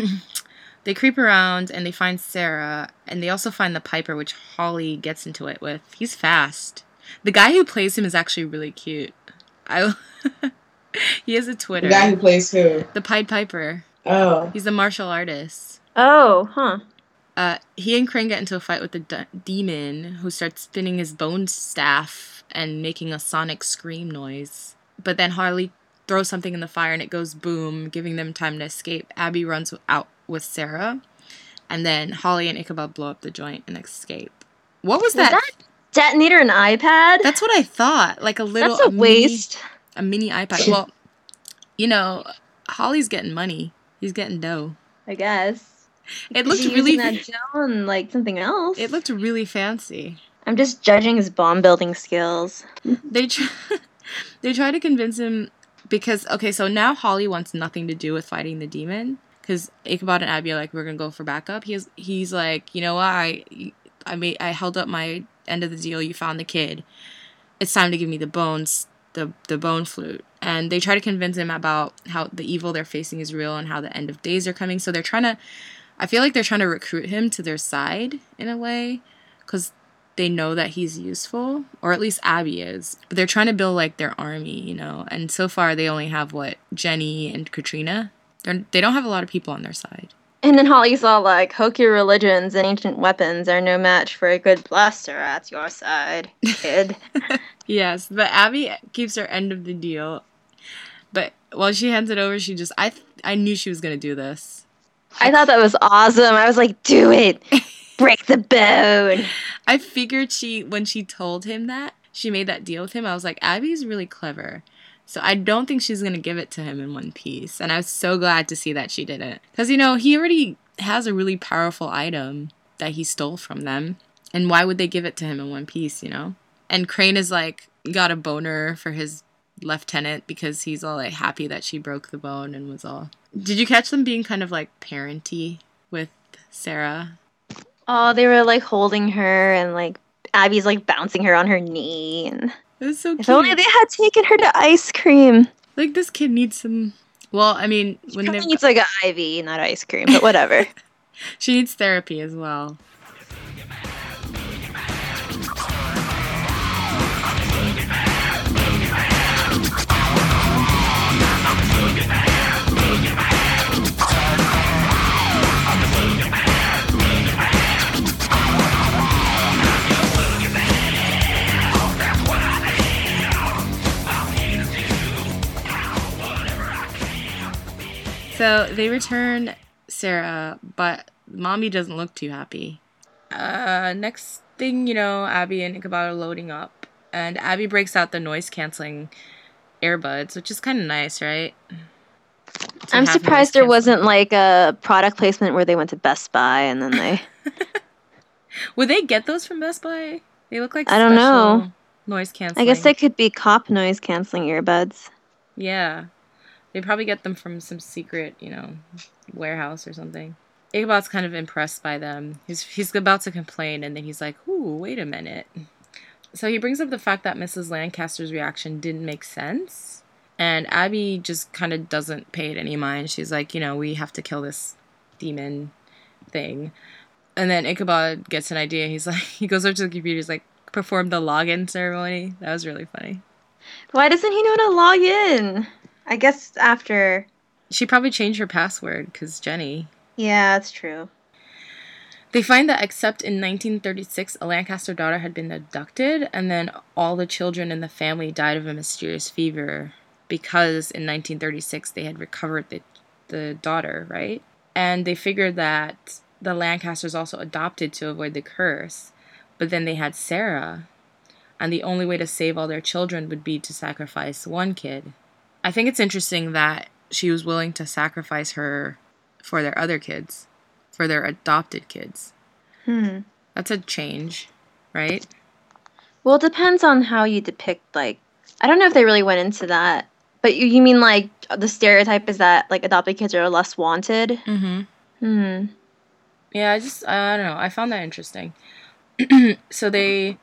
they creep around and they find Sarah and they also find the Piper which Hawley gets into it with. He's fast. The guy who plays him is actually really cute. I he has a Twitter. The guy who plays who? The Pied Piper. Oh. He's a martial artist. Oh, huh. Uh, he and Crane get into a fight with the d- demon, who starts spinning his bone staff and making a sonic scream noise. But then Hawley throws something in the fire and it goes boom, giving them time to escape. Abbie runs out with Sarah, and then Hawley and Ichabod blow up the joint and escape. What was, Was that? that detonator an iPad? That's what I thought. Like a little That's a mini- waste. a mini iPad. Well, you know, Hawley's getting money. He's getting dough. I guess. It looked really. that gel and like something else. It looked really fancy. I'm just judging his bomb building skills. They try, they try to convince him because okay, so now Hawley wants nothing to do with fighting the demon because Ichabod and Abbie are like, we're gonna go for backup. He's he's like, you know what, I I made I held up my end of the deal. You found the kid. It's time to give me the bones, the the bone flute. And they try to convince him about how the evil they're facing is real and how the end of days are coming. So they're trying to. I feel like they're trying to recruit him to their side in a way, because they know that he's useful, or at least Abbie is. But they're trying to build like their army, you know. And so far, they only have what Jenny and Katrina. They're, they don't have a lot of people on their side. And then Hawley's all like, hokey religions and ancient weapons are no match for a good blaster at your side, kid. Yes, but Abbie keeps her end of the deal. But while she hands it over, she just I I knew she was gonna do this. I thought that was awesome. I was like, do it. Break the bone. I figured she when she told him that she made that deal with him. I was like, Abbie's really clever. So I don't think she's gonna give it to him in one piece. And I was so glad to see that she didn't, because you know he already has a really powerful item that he stole from them. And why would they give it to him in one piece? You know. And Crane is like got a boner for his lieutenant because he's all like happy that she broke the bone and was all. Did you catch them being kind of like parenty with Sarah? Oh, they were like holding her and like Abbie's like bouncing her on her knee and It was so cute. if only they had taken her to ice cream. Like this kid needs some. Well, I mean, when they needs like an IV, not ice cream, but whatever. she needs therapy as well. So they return Sarah, but mommy doesn't look too happy. Uh, next thing you know, Abbie and Ichabod are loading up, and Abbie breaks out the noise canceling earbuds, which is kind of nice, right? To I'm surprised there wasn't like a product placement where they went to Best Buy and then they Would they get those from Best Buy? They look like I don't know. Noise canceling. I guess they could be cop noise canceling earbuds. Yeah. They probably get them from some secret, you know, warehouse or something. Ichabod's kind of impressed by them. He's he's about to complain and then he's like, "Ooh, wait a minute." So he brings up the fact that Mrs. Lancaster's reaction didn't make sense. And Abbie just kind of doesn't pay it any mind. She's like, you know, we have to kill this demon thing. And then Ichabod gets an idea. He's like, he goes over to the computer. He's like, perform the login ceremony. That was really funny. Why doesn't he know how to log in? I guess after. She probably changed her password because Jenny. Yeah, that's true. They find that except in 1936, a Lancaster daughter had been abducted, and then all the children in the family died of a mysterious fever because in 1936 they had recovered the, the daughter, right? And they figured that the Lancasters also adopted to avoid the curse, but then they had Sarah, and the only way to save all their children would be to sacrifice one kid. I think it's interesting that she was willing to sacrifice her for their other kids, for their adopted kids. Hmm. That's a change, right? Well, it depends on how you depict, like, I don't know if they really went into that. But you, you mean, like, the stereotype is that, like, adopted kids are less wanted? Mm-hmm. Hmm. Yeah, I just I don't know. I found that interesting. so they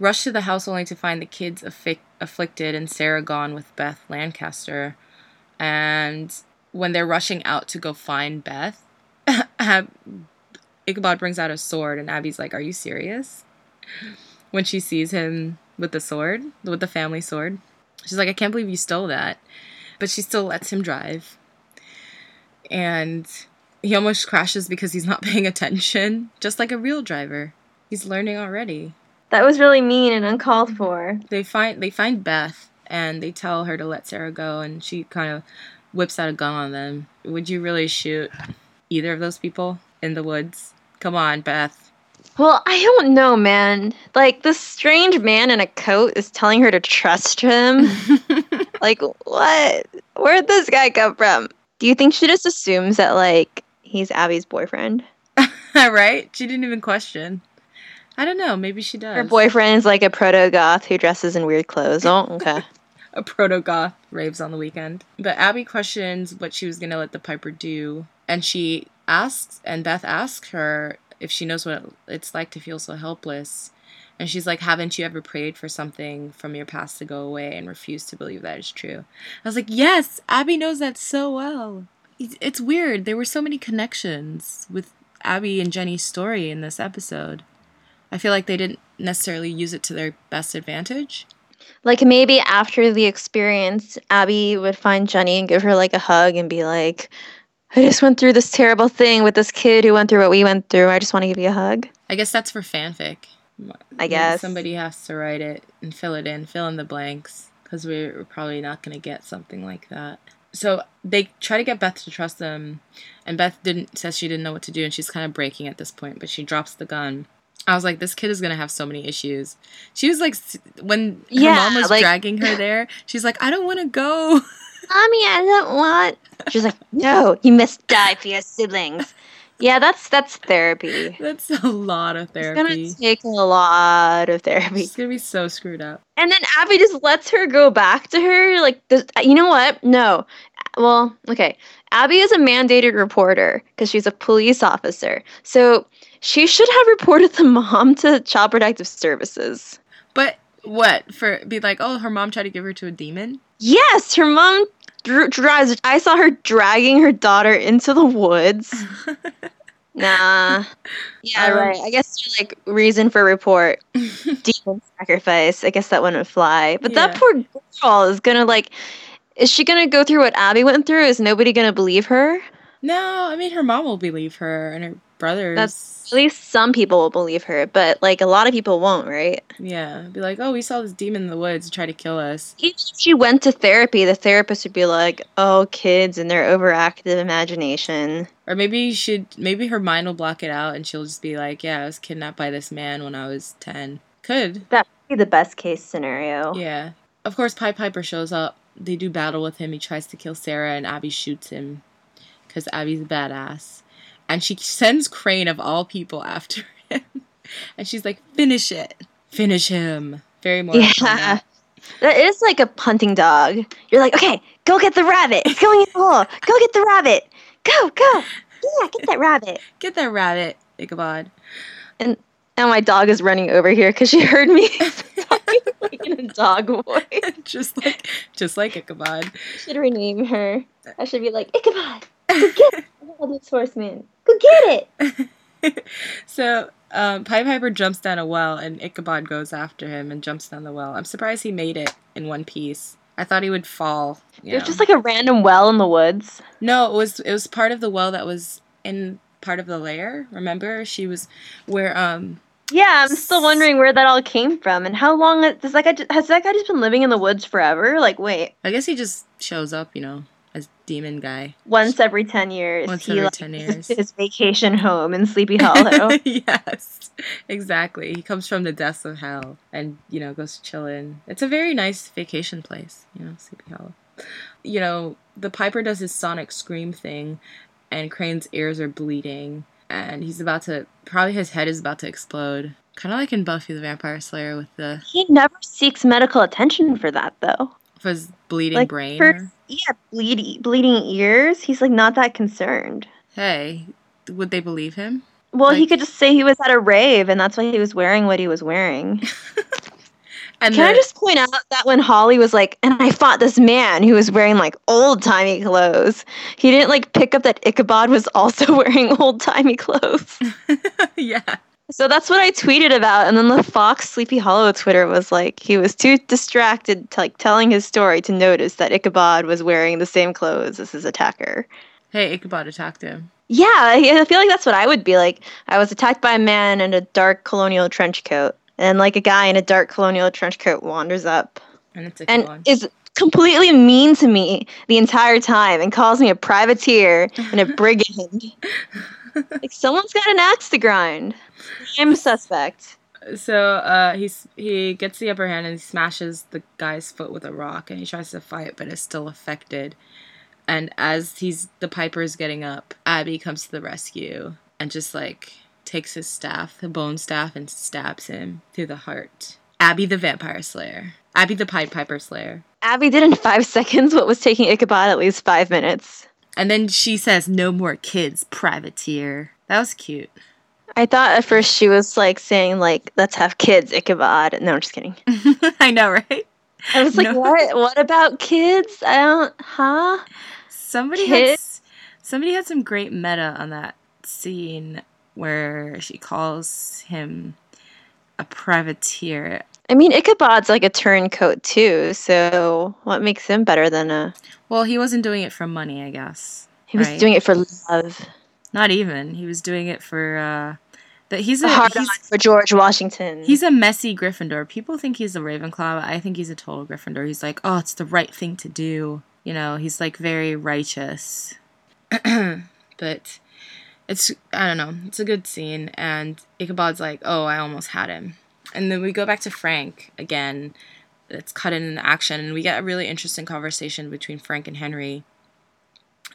rush to the house only to find the kids affic- afflicted and Sarah gone with Beth Lancaster. And when they're rushing out to go find Beth, Ab- Ichabod brings out a sword and Abbie's like, "Are you serious?" When she sees him with the sword, with the family sword, she's like, "I can't believe you stole that." But she still lets him drive. And he almost crashes because he's not paying attention, just like a real driver. He's learning already. That was really mean and uncalled for. They find they find Beth and they tell her to let Sarah go and she kind of whips out a gun on them. Would you really shoot either of those people in the woods? Come on, Beth. Well, I don't know, man. Like this strange man in a coat is telling her to trust him. like what? Where'd this guy come from? Do you think she just assumes that like he's Abbie's boyfriend? right? She didn't even question. I don't know. Maybe she does. Her boyfriend is like a proto goth who dresses in weird clothes. Oh, okay. a proto goth raves on the weekend. But Abbie questions what she was gonna let the Piper do, and she asks, and Beth asks her if she knows what it's like to feel so helpless. And she's like, Haven't you ever prayed for something from your past to go away and refused to believe that is true? I was like, Yes, Abbie knows that so well. It's, it's weird. There were so many connections with Abbie and Jenny's story in this episode. I feel like they didn't necessarily use it to their best advantage. Like maybe after the experience, Abbie would find Jenny and give her like a hug and be like, I just went through this terrible thing with this kid who went through what we went through. I just want to give you a hug. I guess that's for fanfic. I guess. somebody has to write it and fill it in, fill in the blanks, because we're probably not going to get something like that. So they try to get Beth to trust them, and Beth didn't says she didn't know what to do, and she's kind of breaking at this point, but she drops the gun. I was like, this kid is gonna have so many issues. She was like, when her Yeah, mom was like- dragging her there, she's like, I don't want to go. Mommy, I don't want. She's like, no, you must die for your siblings. Yeah, that's that's therapy. That's a lot of therapy. It's gonna take a lot of therapy. She's gonna be so screwed up. And then Abbie just lets her go back to her. Like, you know what? No. Well, okay. Abbie is a mandated reporter because she's a police officer. So she should have reported the mom to Child Protective Services. But what for? Be like, oh, her mom tried to give her to a demon. Yes, her mom dr- drives. I saw her dragging her daughter into the woods. nah. Yeah, Um, right. I guess like reason for report demon sacrifice. I guess that wouldn't fly. But that poor girl is gonna like. Is she gonna go through what Abbie went through? Is nobody gonna believe her? No, I mean her mom will believe her and her brothers. That's at least some people will believe her, but like a lot of people won't, right? yeah. Be like, oh, we saw this demon in the woods try to kill us. Even if she went to therapy, the therapist would be like, "Oh, kids and their overactive imagination." Or maybe you should. Maybe her mind will block it out, and she'll just be like, yeah, I was kidnapped by this man when I was ten. Could. That be the best case scenario. Yeah. Of course, Pied Piper shows up. They do battle with him. He tries to kill Sarah, and Abbie shoots him because Abbie's a badass. And she sends Crane, of all people, after him. And she's like, finish it. Finish him. Very more. Yeah. That is like a hunting dog. You're like, okay, go get the rabbit. It's going in the hole. Go get the rabbit. Go, go. Yeah, get that rabbit. Get that rabbit, Ichabod. And now my dog is running over here because she heard me talking like in a dog voice. just like, just like Ichabod. I should rename her. I should be like, Ichabod, get. This horseman. Go get it. So, um, Pied Piper jumps down a well, and Ichabod goes after him and jumps down the well. I'm surprised he made it in one piece. I thought he would fall. There's know. just like a random well in the woods. No, it was it was part of the well that was in part of the lair. Remember, she was where um Yeah, I'm still wondering where that all came from and how long it- does that guy has that guy just been living in the woods forever? Like, wait, I guess he just shows up, you know, as demon guy. once every ten years, Once he every 10 years. his vacation home in Sleepy Hollow. yes, exactly. He comes from the depths of hell and you know goes to chill in. It's a very nice vacation place, you know, Sleepy Hollow. You know, the Piper does his sonic scream thing, and Crane's ears are bleeding, and he's about to probably his head is about to explode. Kind of like in Buffy the Vampire Slayer with the he never seeks medical attention for that though. for his bleeding Like brain. Yeah, bleeding bleeding ears. He's like not that concerned. Hey, would they believe him? Well, he could just say he was at a rave and that's why he was wearing what he was wearing. And Can I just point out that when Hawley was like, and I fought this man who was wearing like old timey clothes, he didn't like pick up that Ichabod was also wearing old timey clothes. yeah. So that's what I tweeted about, and then the Fox Sleepy Hollow Twitter was like, he was too distracted, to, like telling his story, to notice that Ichabod was wearing the same clothes as his attacker. Hey, Ichabod attacked him. Yeah, I feel like that's what I would be like. I was attacked by a man in a dark colonial trench coat, and like a guy in a dark colonial trench coat wanders up And it's and is completely mean to me the entire time and calls me a privateer and a brigand. Like someone's got an axe to grind. I'm a suspect. So uh, he's he gets the upper hand and he smashes the guy's foot with a rock and he tries to fight but is still affected. And as he's the Piper is getting up, Abbie comes to the rescue and just like takes his staff, the bone staff, and stabs him through the heart. Abbie the Vampire Slayer. Abbie the Pied Piper Slayer. Abbie did in five seconds what was taking Ichabod at least five minutes. And then she says, "No more kids, privateer." That was cute. I thought at first she was like saying like, "Let's have kids, Ichabod." No, I'm just kidding. I know, right? I was like, No. "What? What about kids? I don't, huh?" Somebody had, somebody had some great meta on that scene where she calls him a privateer. I mean, Ichabod's like a turncoat too, so what makes him better than a? Well, he wasn't doing it for money, I guess. He was right? doing it for love. Not even. He was doing it for uh that he's a A hard he's, for George Washington. he's a messy Gryffindor. People think he's a Ravenclaw, but I think he's a total Gryffindor. He's like, "Oh, it's the right thing to do." You know, he's like very righteous. but it's I don't know. It's a good scene, and Ichabod's like, "Oh, I almost had him," and then we go back to Frank again. It's cut in action, and we get a really interesting conversation between Frank and Henry.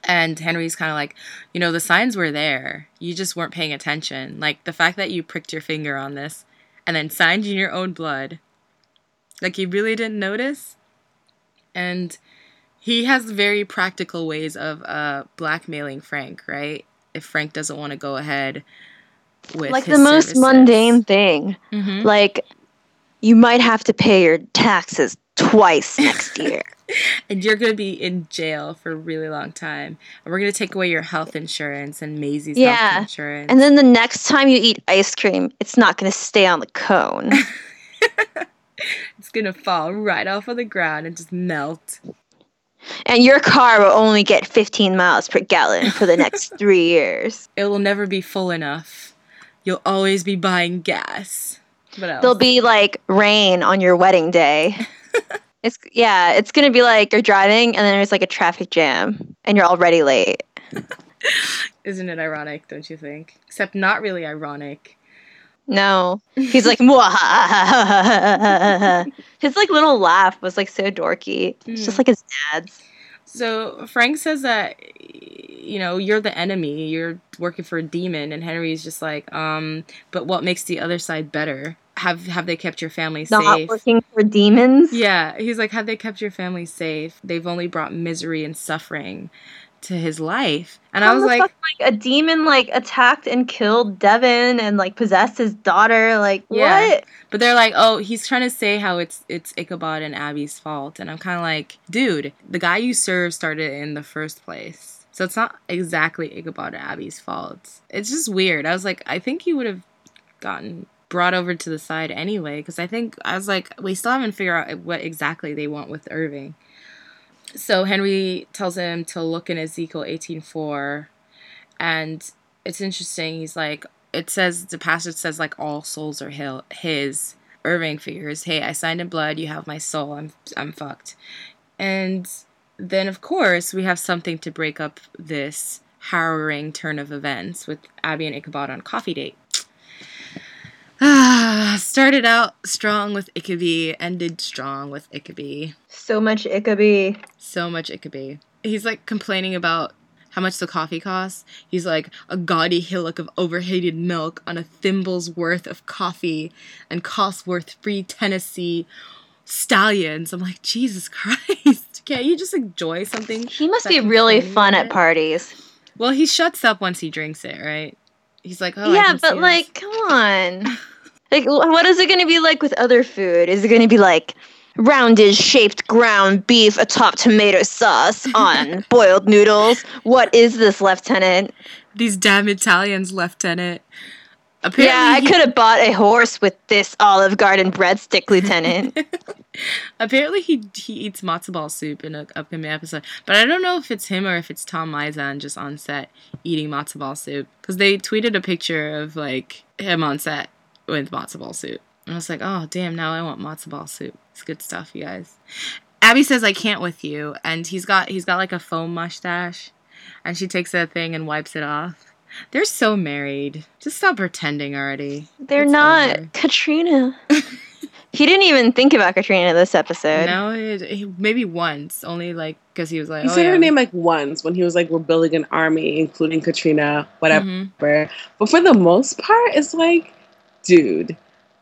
And Henry's kind of like, you know, the signs were there. You just weren't paying attention. Like the fact that you pricked your finger on this and then signed in your own blood. Like you really didn't notice. And he has very practical ways of uh, blackmailing Frank, right? If Frank doesn't want to go ahead with like the most services. mundane thing. Mhm. Like, you might have to pay your taxes twice next year. and you're going to be in jail for a really long time. And we're going to take away your health insurance and Macey's health yeah. insurance. And then the next time you eat ice cream, it's not going to stay on the cone. it's going to fall right off of the ground and just melt. and your car will only get 15 miles per gallon for the next three years. It will never be full enough. You'll always be buying gas. What else? There'll be like rain on your wedding day. it's yeah, it's gonna be like you're driving and then there's like a traffic jam and you're already late. Isn't it ironic, don't you think? Except not really ironic. No, he's like His like little laugh was like so dorky. It's just Mm. like his dad's. So Frank says that you know, you're the enemy, you're working for a demon and Henry's just like, um, but what makes the other side better? Have have they kept your family safe? Not safe? working for demons. Yeah, he's like, have they kept your family safe? They've only brought misery and suffering to his life. And I was like, fuck, like a demon like attacked and killed Devin and like possessed his daughter. Like Yeah. what? But they're like, oh, he's trying to say how it's it's Ichabod and Abbie's fault, and I'm kind of like, dude, the guy you serve started in the first place, so it's not exactly Ichabod and Abbie's fault. It's just weird. I was like, I think he would have gotten brought over to the side anyway, because I think I was like, we still haven't figured out what exactly they want with Irving. So Henry tells him to look in Ezekiel 18:4, and it's interesting. He's like, it says the passage says like all souls are his. Irving figures, hey, I signed in blood. You have my soul. I'm I'm fucked. And then of course we have something to break up this harrowing turn of events with Abbie and Ichabod on coffee date. Ah, started out strong with Ichabod, ended strong with Ichabod. So much Ichabod. So much Ichabod. He's like complaining about how much the coffee costs. He's like a gaudy hillock of overheated milk on a thimble's worth of coffee and costs worth free Tennessee stallions. I'm like, Jesus Christ. Can't you just enjoy something? He must be really fun at parties. Well, he shuts up once he drinks it, right? He's like, oh, yeah, but like, come on. Like, what is it going to be like with other food? Is it going to be like rounded shaped ground beef atop tomato sauce on boiled noodles? What is this, Lieutenant? these damn Italians, Lieutenant. Yeah, I he- could have bought a horse with this Olive Garden breadstick, Lieutenant. Apparently, he he eats matzo ball soup in an upcoming episode, but I don't know if it's him or if it's Tom Mison just on set eating matzo ball soup because they tweeted a picture of like him on set with matzo ball soup, and I was like, oh damn, now I want matzo ball soup. It's good stuff, you guys. Abbie says I can't with you, and he's got he's got like a foam mustache, and she takes that thing and wipes it off. They're so married. Just stop pretending already. They're It's not over. Katrina. he didn't even think about Katrina this episode. No, it, he- maybe once, only like because he was like, He oh, said yeah. her name like once when he was like, "We're building an army, including Katrina, whatever." Mhm. But for the most part, it's like, dude,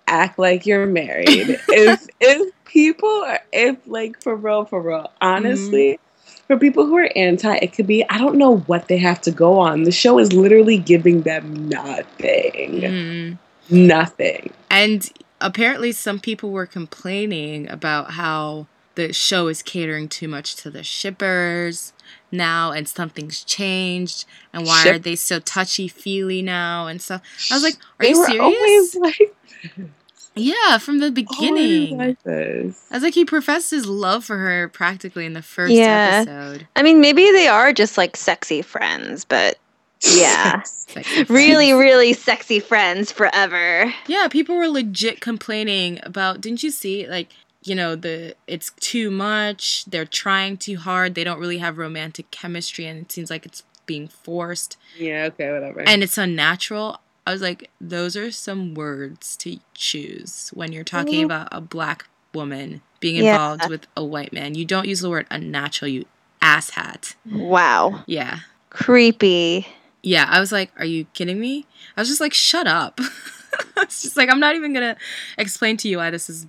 act like you're married. if if people are, if like for real, for real, honestly, for people who are anti, it could be I don't know what they have to go on. The show is literally giving them nothing, Mhm. nothing. And apparently, some people were complaining about how the show is catering too much to the shippers now, and something's changed, and why are they so touchy feely now and stuff. I was like, are They you serious? always like yeah, from the beginning. like. I was like, he professed his love for her practically in the first Yeah. episode. I mean, maybe they are just like sexy friends, but yeah. Sexy really, really sexy friends forever. Yeah, people were legit complaining about. Didn't you see like you know the it's too much. They're trying too hard. They don't really have romantic chemistry, and it seems like it's being forced Yeah. Okay. Whatever. and it's unnatural. I was like, those are some words to choose when you're talking Mhm. about a black woman being Yeah. involved with a white man. You don't use the word unnatural. You asshat. Wow. Yeah. Creepy. Yeah, I was like, "Are you kidding me?" I was just like, "Shut up!" it's just like I'm not even gonna explain to you why this is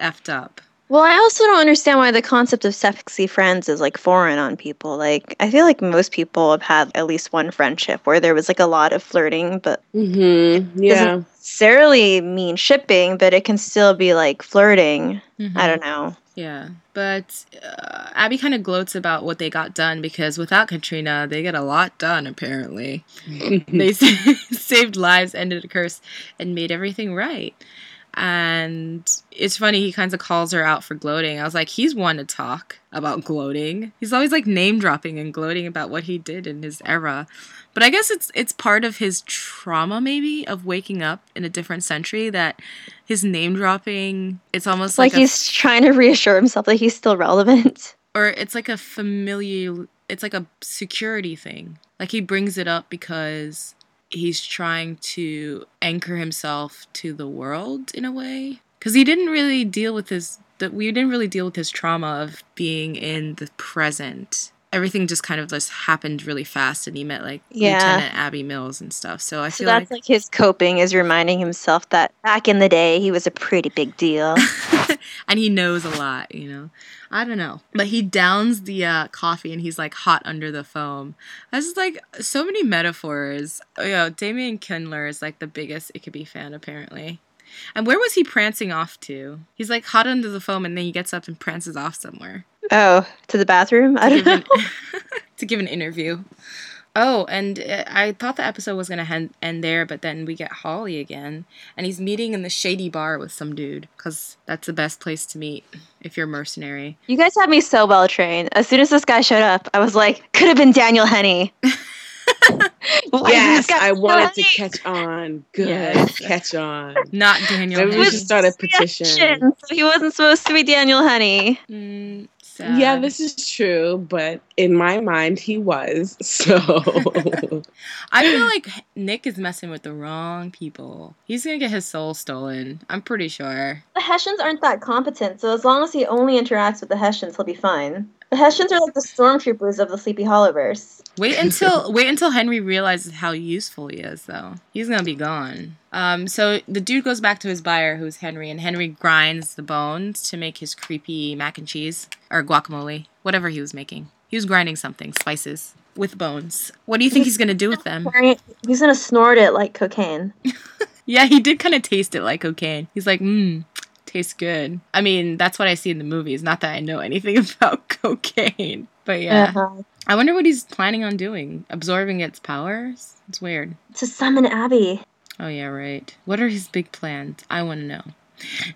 effed up. Well, I also don't understand why the concept of sexy friends is like foreign on people. Like, I feel like most people have had at least one friendship where there was like a lot of flirting, but Mm-hmm. Yeah. doesn't necessarily mean shipping, but it can still be like flirting. Mm-hmm. I don't know. Yeah, but uh, Abbie kind of gloats about what they got done because without Katrina, they get a lot done. Apparently, they saved lives, ended a curse, and made everything right. And it's funny, he kind of calls her out for gloating. I was like, he's one to talk about gloating. He's always like name dropping and gloating about what he did in his era. But I guess it's it's part of his trauma, maybe, of waking up in a different century. That his name dropping, it's almost like, like, a he's trying to reassure himself that he's still relevant. or it's like a familiar it's like a security thing like he brings it up because he's trying to anchor himself to the world in a way because he didn't really deal with his that we didn't really deal with his trauma of being in the present everything just kind of just happened really fast and he met like Yeah. lieutenant abbie mills and stuff so i So feel that's like like his coping is reminding himself that back in the day he was a pretty big deal. and he knows a lot, you know. I don't know. But he downs the uh, coffee and he's like hot under the foam. That's like so many metaphors. Oh, yeah, Damian Kindler is like the biggest Ichabbie fan, apparently. And where was he prancing off to? He's like hot under the foam and then he gets up and prances off somewhere oh, to the bathroom? I don't know. to give an interview. Oh, and uh, I thought the episode was going to end, end there, but then we get Hawley again, and he's meeting in the shady bar with some dude, because that's the best place to meet if you're a mercenary. You guys had me so well trained. As soon as this guy showed up, I was like, could have been Daniel Henney. Yes, I wanted to catch on. Good, Yes. catch on. Not Daniel Maybe we Henney. should start a petition. So he wasn't supposed to be Daniel Henney. Mm, Yeah, this is true, but in my mind, he was. So I feel like Nick is messing with the wrong people. He's gonna get his soul stolen. I'm pretty sure. The Hessians aren't that competent, so as long as he only interacts with the Hessians, he'll be fine. The Hessians are like the stormtroopers of the Sleepy Hollowverse. Wait until wait until Henry realizes how useful he is, though. He's gonna be gone. Um, so the dude goes back to his buyer, who's Henry, and Henry grinds the bones to make his creepy mac and cheese or guacamole, whatever he was making. He was grinding something, spices with bones. What do you think he's gonna do with them? He's gonna snort it like cocaine. Yeah, he did kind of taste it like cocaine. He's like, mmm, tastes good. I mean, that's what I see in the movies. Not that I know anything about cocaine, but yeah. Uh-huh. I wonder what he's planning on doing. Absorbing its powers? It's weird. To summon Abbie. Oh yeah, right. What are his big plans? I want to know.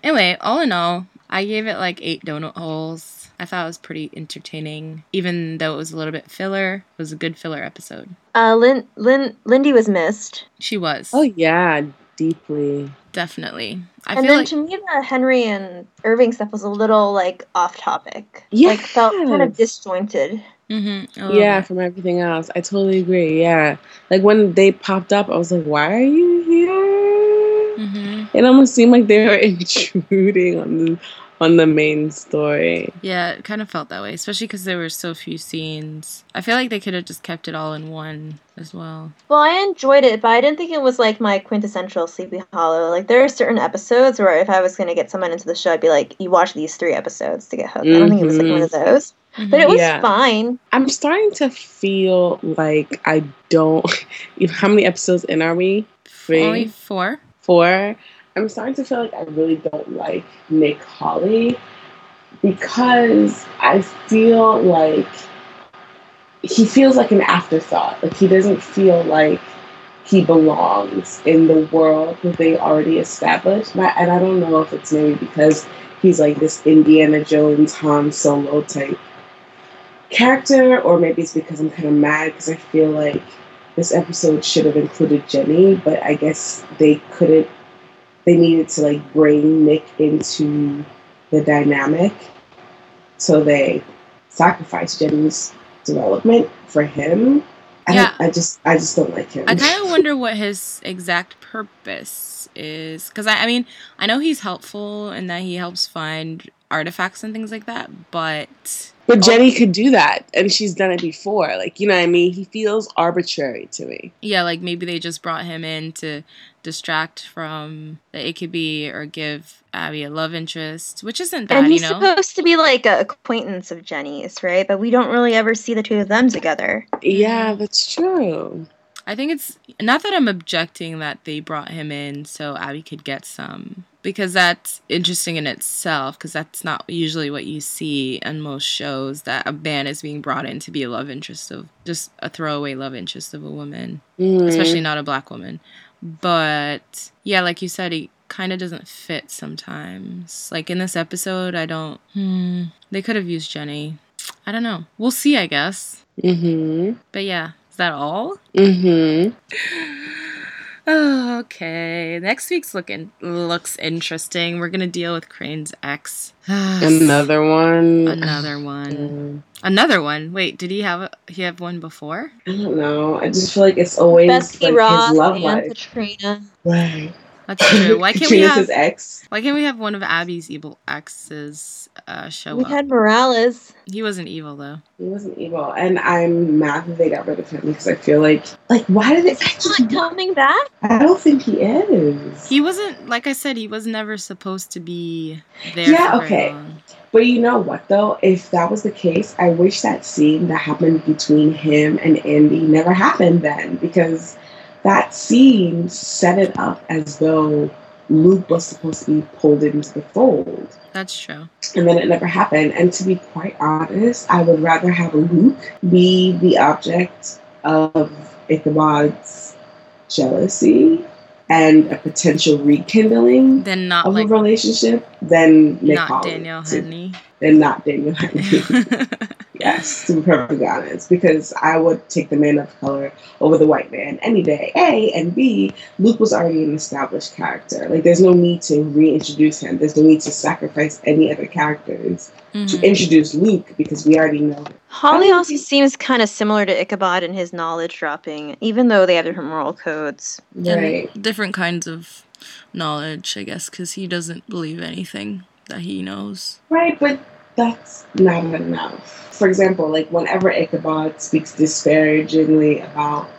Anyway, all in all, I gave it like eight donut holes. I thought it was pretty entertaining, even though it was a little bit filler. It was a good filler episode. Uh, Lin, Lin, Lindy was missed. She was. Oh yeah, deeply. Definitely. I and feel then like to me, the Henry and Irving stuff was a little like off topic. Like felt kind of disjointed. mm-hmm, yeah, from everything else. I totally agree. Yeah. Like when they popped up, I was like, why are you here? Mm-hmm. It almost seemed like they were intruding on the on the main story. Yeah, it kind of felt that way, especially because there were so few scenes. I feel like they could have just kept it all in one as well. Well, I enjoyed it, but I didn't think it was like my quintessential Sleepy Hollow. Like there are certain episodes where if I was going to get someone into the show, I'd be like, "You watch these three episodes to get hooked." I don't think it was like one of mm-hmm. those, but it was Yeah. fine. I'm starting to feel like I don't. How many episodes in are we? Three, Only four. four. I'm starting to feel like I really don't like Nick Hawley because I feel like he feels like an afterthought. Like he doesn't feel like he belongs in the world that they already established. And I, don't know if it's maybe because he's like this Indiana Jones Han Solo type character, or maybe it's because I'm kind of mad because I feel like this episode should have included Jenny, but I guess they couldn't. They needed to like bring Nick into the dynamic, so they sacrificed Jenny's development for him. I, Yeah. I just, I just don't like him. I kind of wonder what his exact purpose is. Because, I, I mean, I know he's helpful and that he helps find artifacts and things like that, but. But oh. Jenny could do that, and she's done it before. Like, you know what I mean? He feels arbitrary to me. Yeah, like maybe they just brought him in to distract from the AKB or give Abbie a love interest, which isn't bad, and you he's know? supposed to be like an acquaintance of Jenny's, right? But we don't really ever see the two of them together. Yeah, that's true. I think it's not that I'm objecting that they brought him in so Abbie could get some because that's interesting in itself because that's not usually what you see in most shows that a man is being brought in to be a love interest of just a throwaway love interest of a woman, Mhm. especially not a black woman. But yeah, like you said, he kind of doesn't fit sometimes. Like in this episode, I don't. Hmm, they could have used Jenny. I don't know. We'll see, I guess. Mm-hmm. But yeah, is that all? Mm-hmm. Oh, okay. Next week's looking looks interesting. We're gonna deal with Crane's ex. Another one. Another one. Another one. Wait, did he have a, he have one before? I don't know. I just feel like it's always Betsy like Ross his love and life. Katrina. Right. That's true. Why can't we have ex. Why can't we have one of Abbie's evil exes uh, show We up? had Morales. He wasn't evil though. He wasn't evil, and I'm mad that they got rid of him because I feel like, like, why did they? He's not coming back. I don't think he is. He wasn't like I said. He was never supposed to be there. Yeah, for okay. long. But you know what though? If that was the case, I wish that scene that happened between him and Andy never happened then because that scene set it up as though Luke was supposed to be pulled into the fold. That's true. And then it never happened. And to be quite honest, I would rather have Luke be the object of Ichabod's jealousy and a potential rekindling Then not of like a relationship than Nick not Hawley. Danielle to- Henny. Than not Daniel Henry. yes, to be perfectly honest, because I would take the man of color over the white man any day. A and B, Luke was already an established character. Like, there's no need to reintroduce him. There's no need to sacrifice any other characters Mhm. to introduce Luke because we already know. him. Hawley also seems kind of similar to Ichabod in his knowledge dropping, even though they have different moral codes. Right. and different kinds of knowledge, I guess, because he doesn't believe anything that he knows. Right, but that's not enough. For example, like whenever Ichabod speaks disparagingly about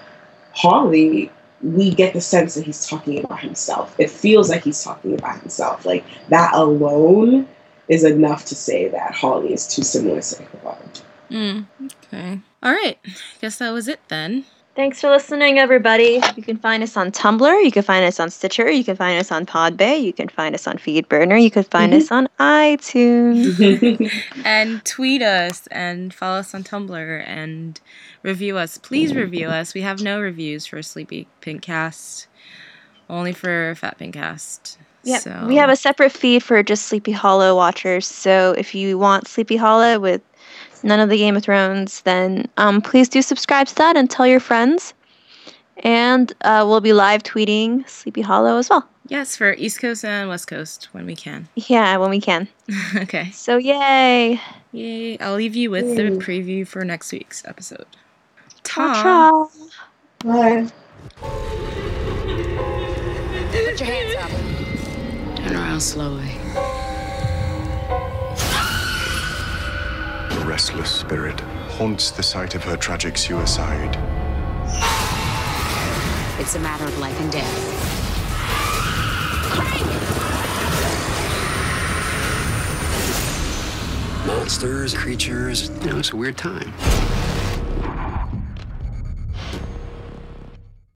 Hawley, we get the sense that he's talking about himself. It feels like he's talking about himself. Like that alone is enough to say that Hawley is too similar to Ichabod. Mm, okay. All right. I guess that was it then. Thanks for listening, everybody. You can find us on Tumblr. You can find us on Stitcher. You can find us on Podbay. You can find us on Feedburner. You can find us mm-hmm. on iTunes. and tweet us and follow us on Tumblr and review us. Please review us. We have no reviews for Sleepy Pinkcast, only for Fat Pinkcast. Yeah, So- we have a separate feed for just Sleepy Hollow watchers. So if you want Sleepy Hollow with none of the Game of Thrones, then um, please do subscribe to that and tell your friends. And uh, we'll be live tweeting Sleepy Hollow as well. Yes, for East Coast and West Coast when we can. Yeah, when we can. okay. So yay! Yay! I'll leave you with the preview for next week's episode. Ta-ta. Ta. Put your hands up. Turn around slowly. Restless spirit haunts the site of her tragic suicide. It's a matter of life and death. Monsters, creatures, you know, it's a weird time.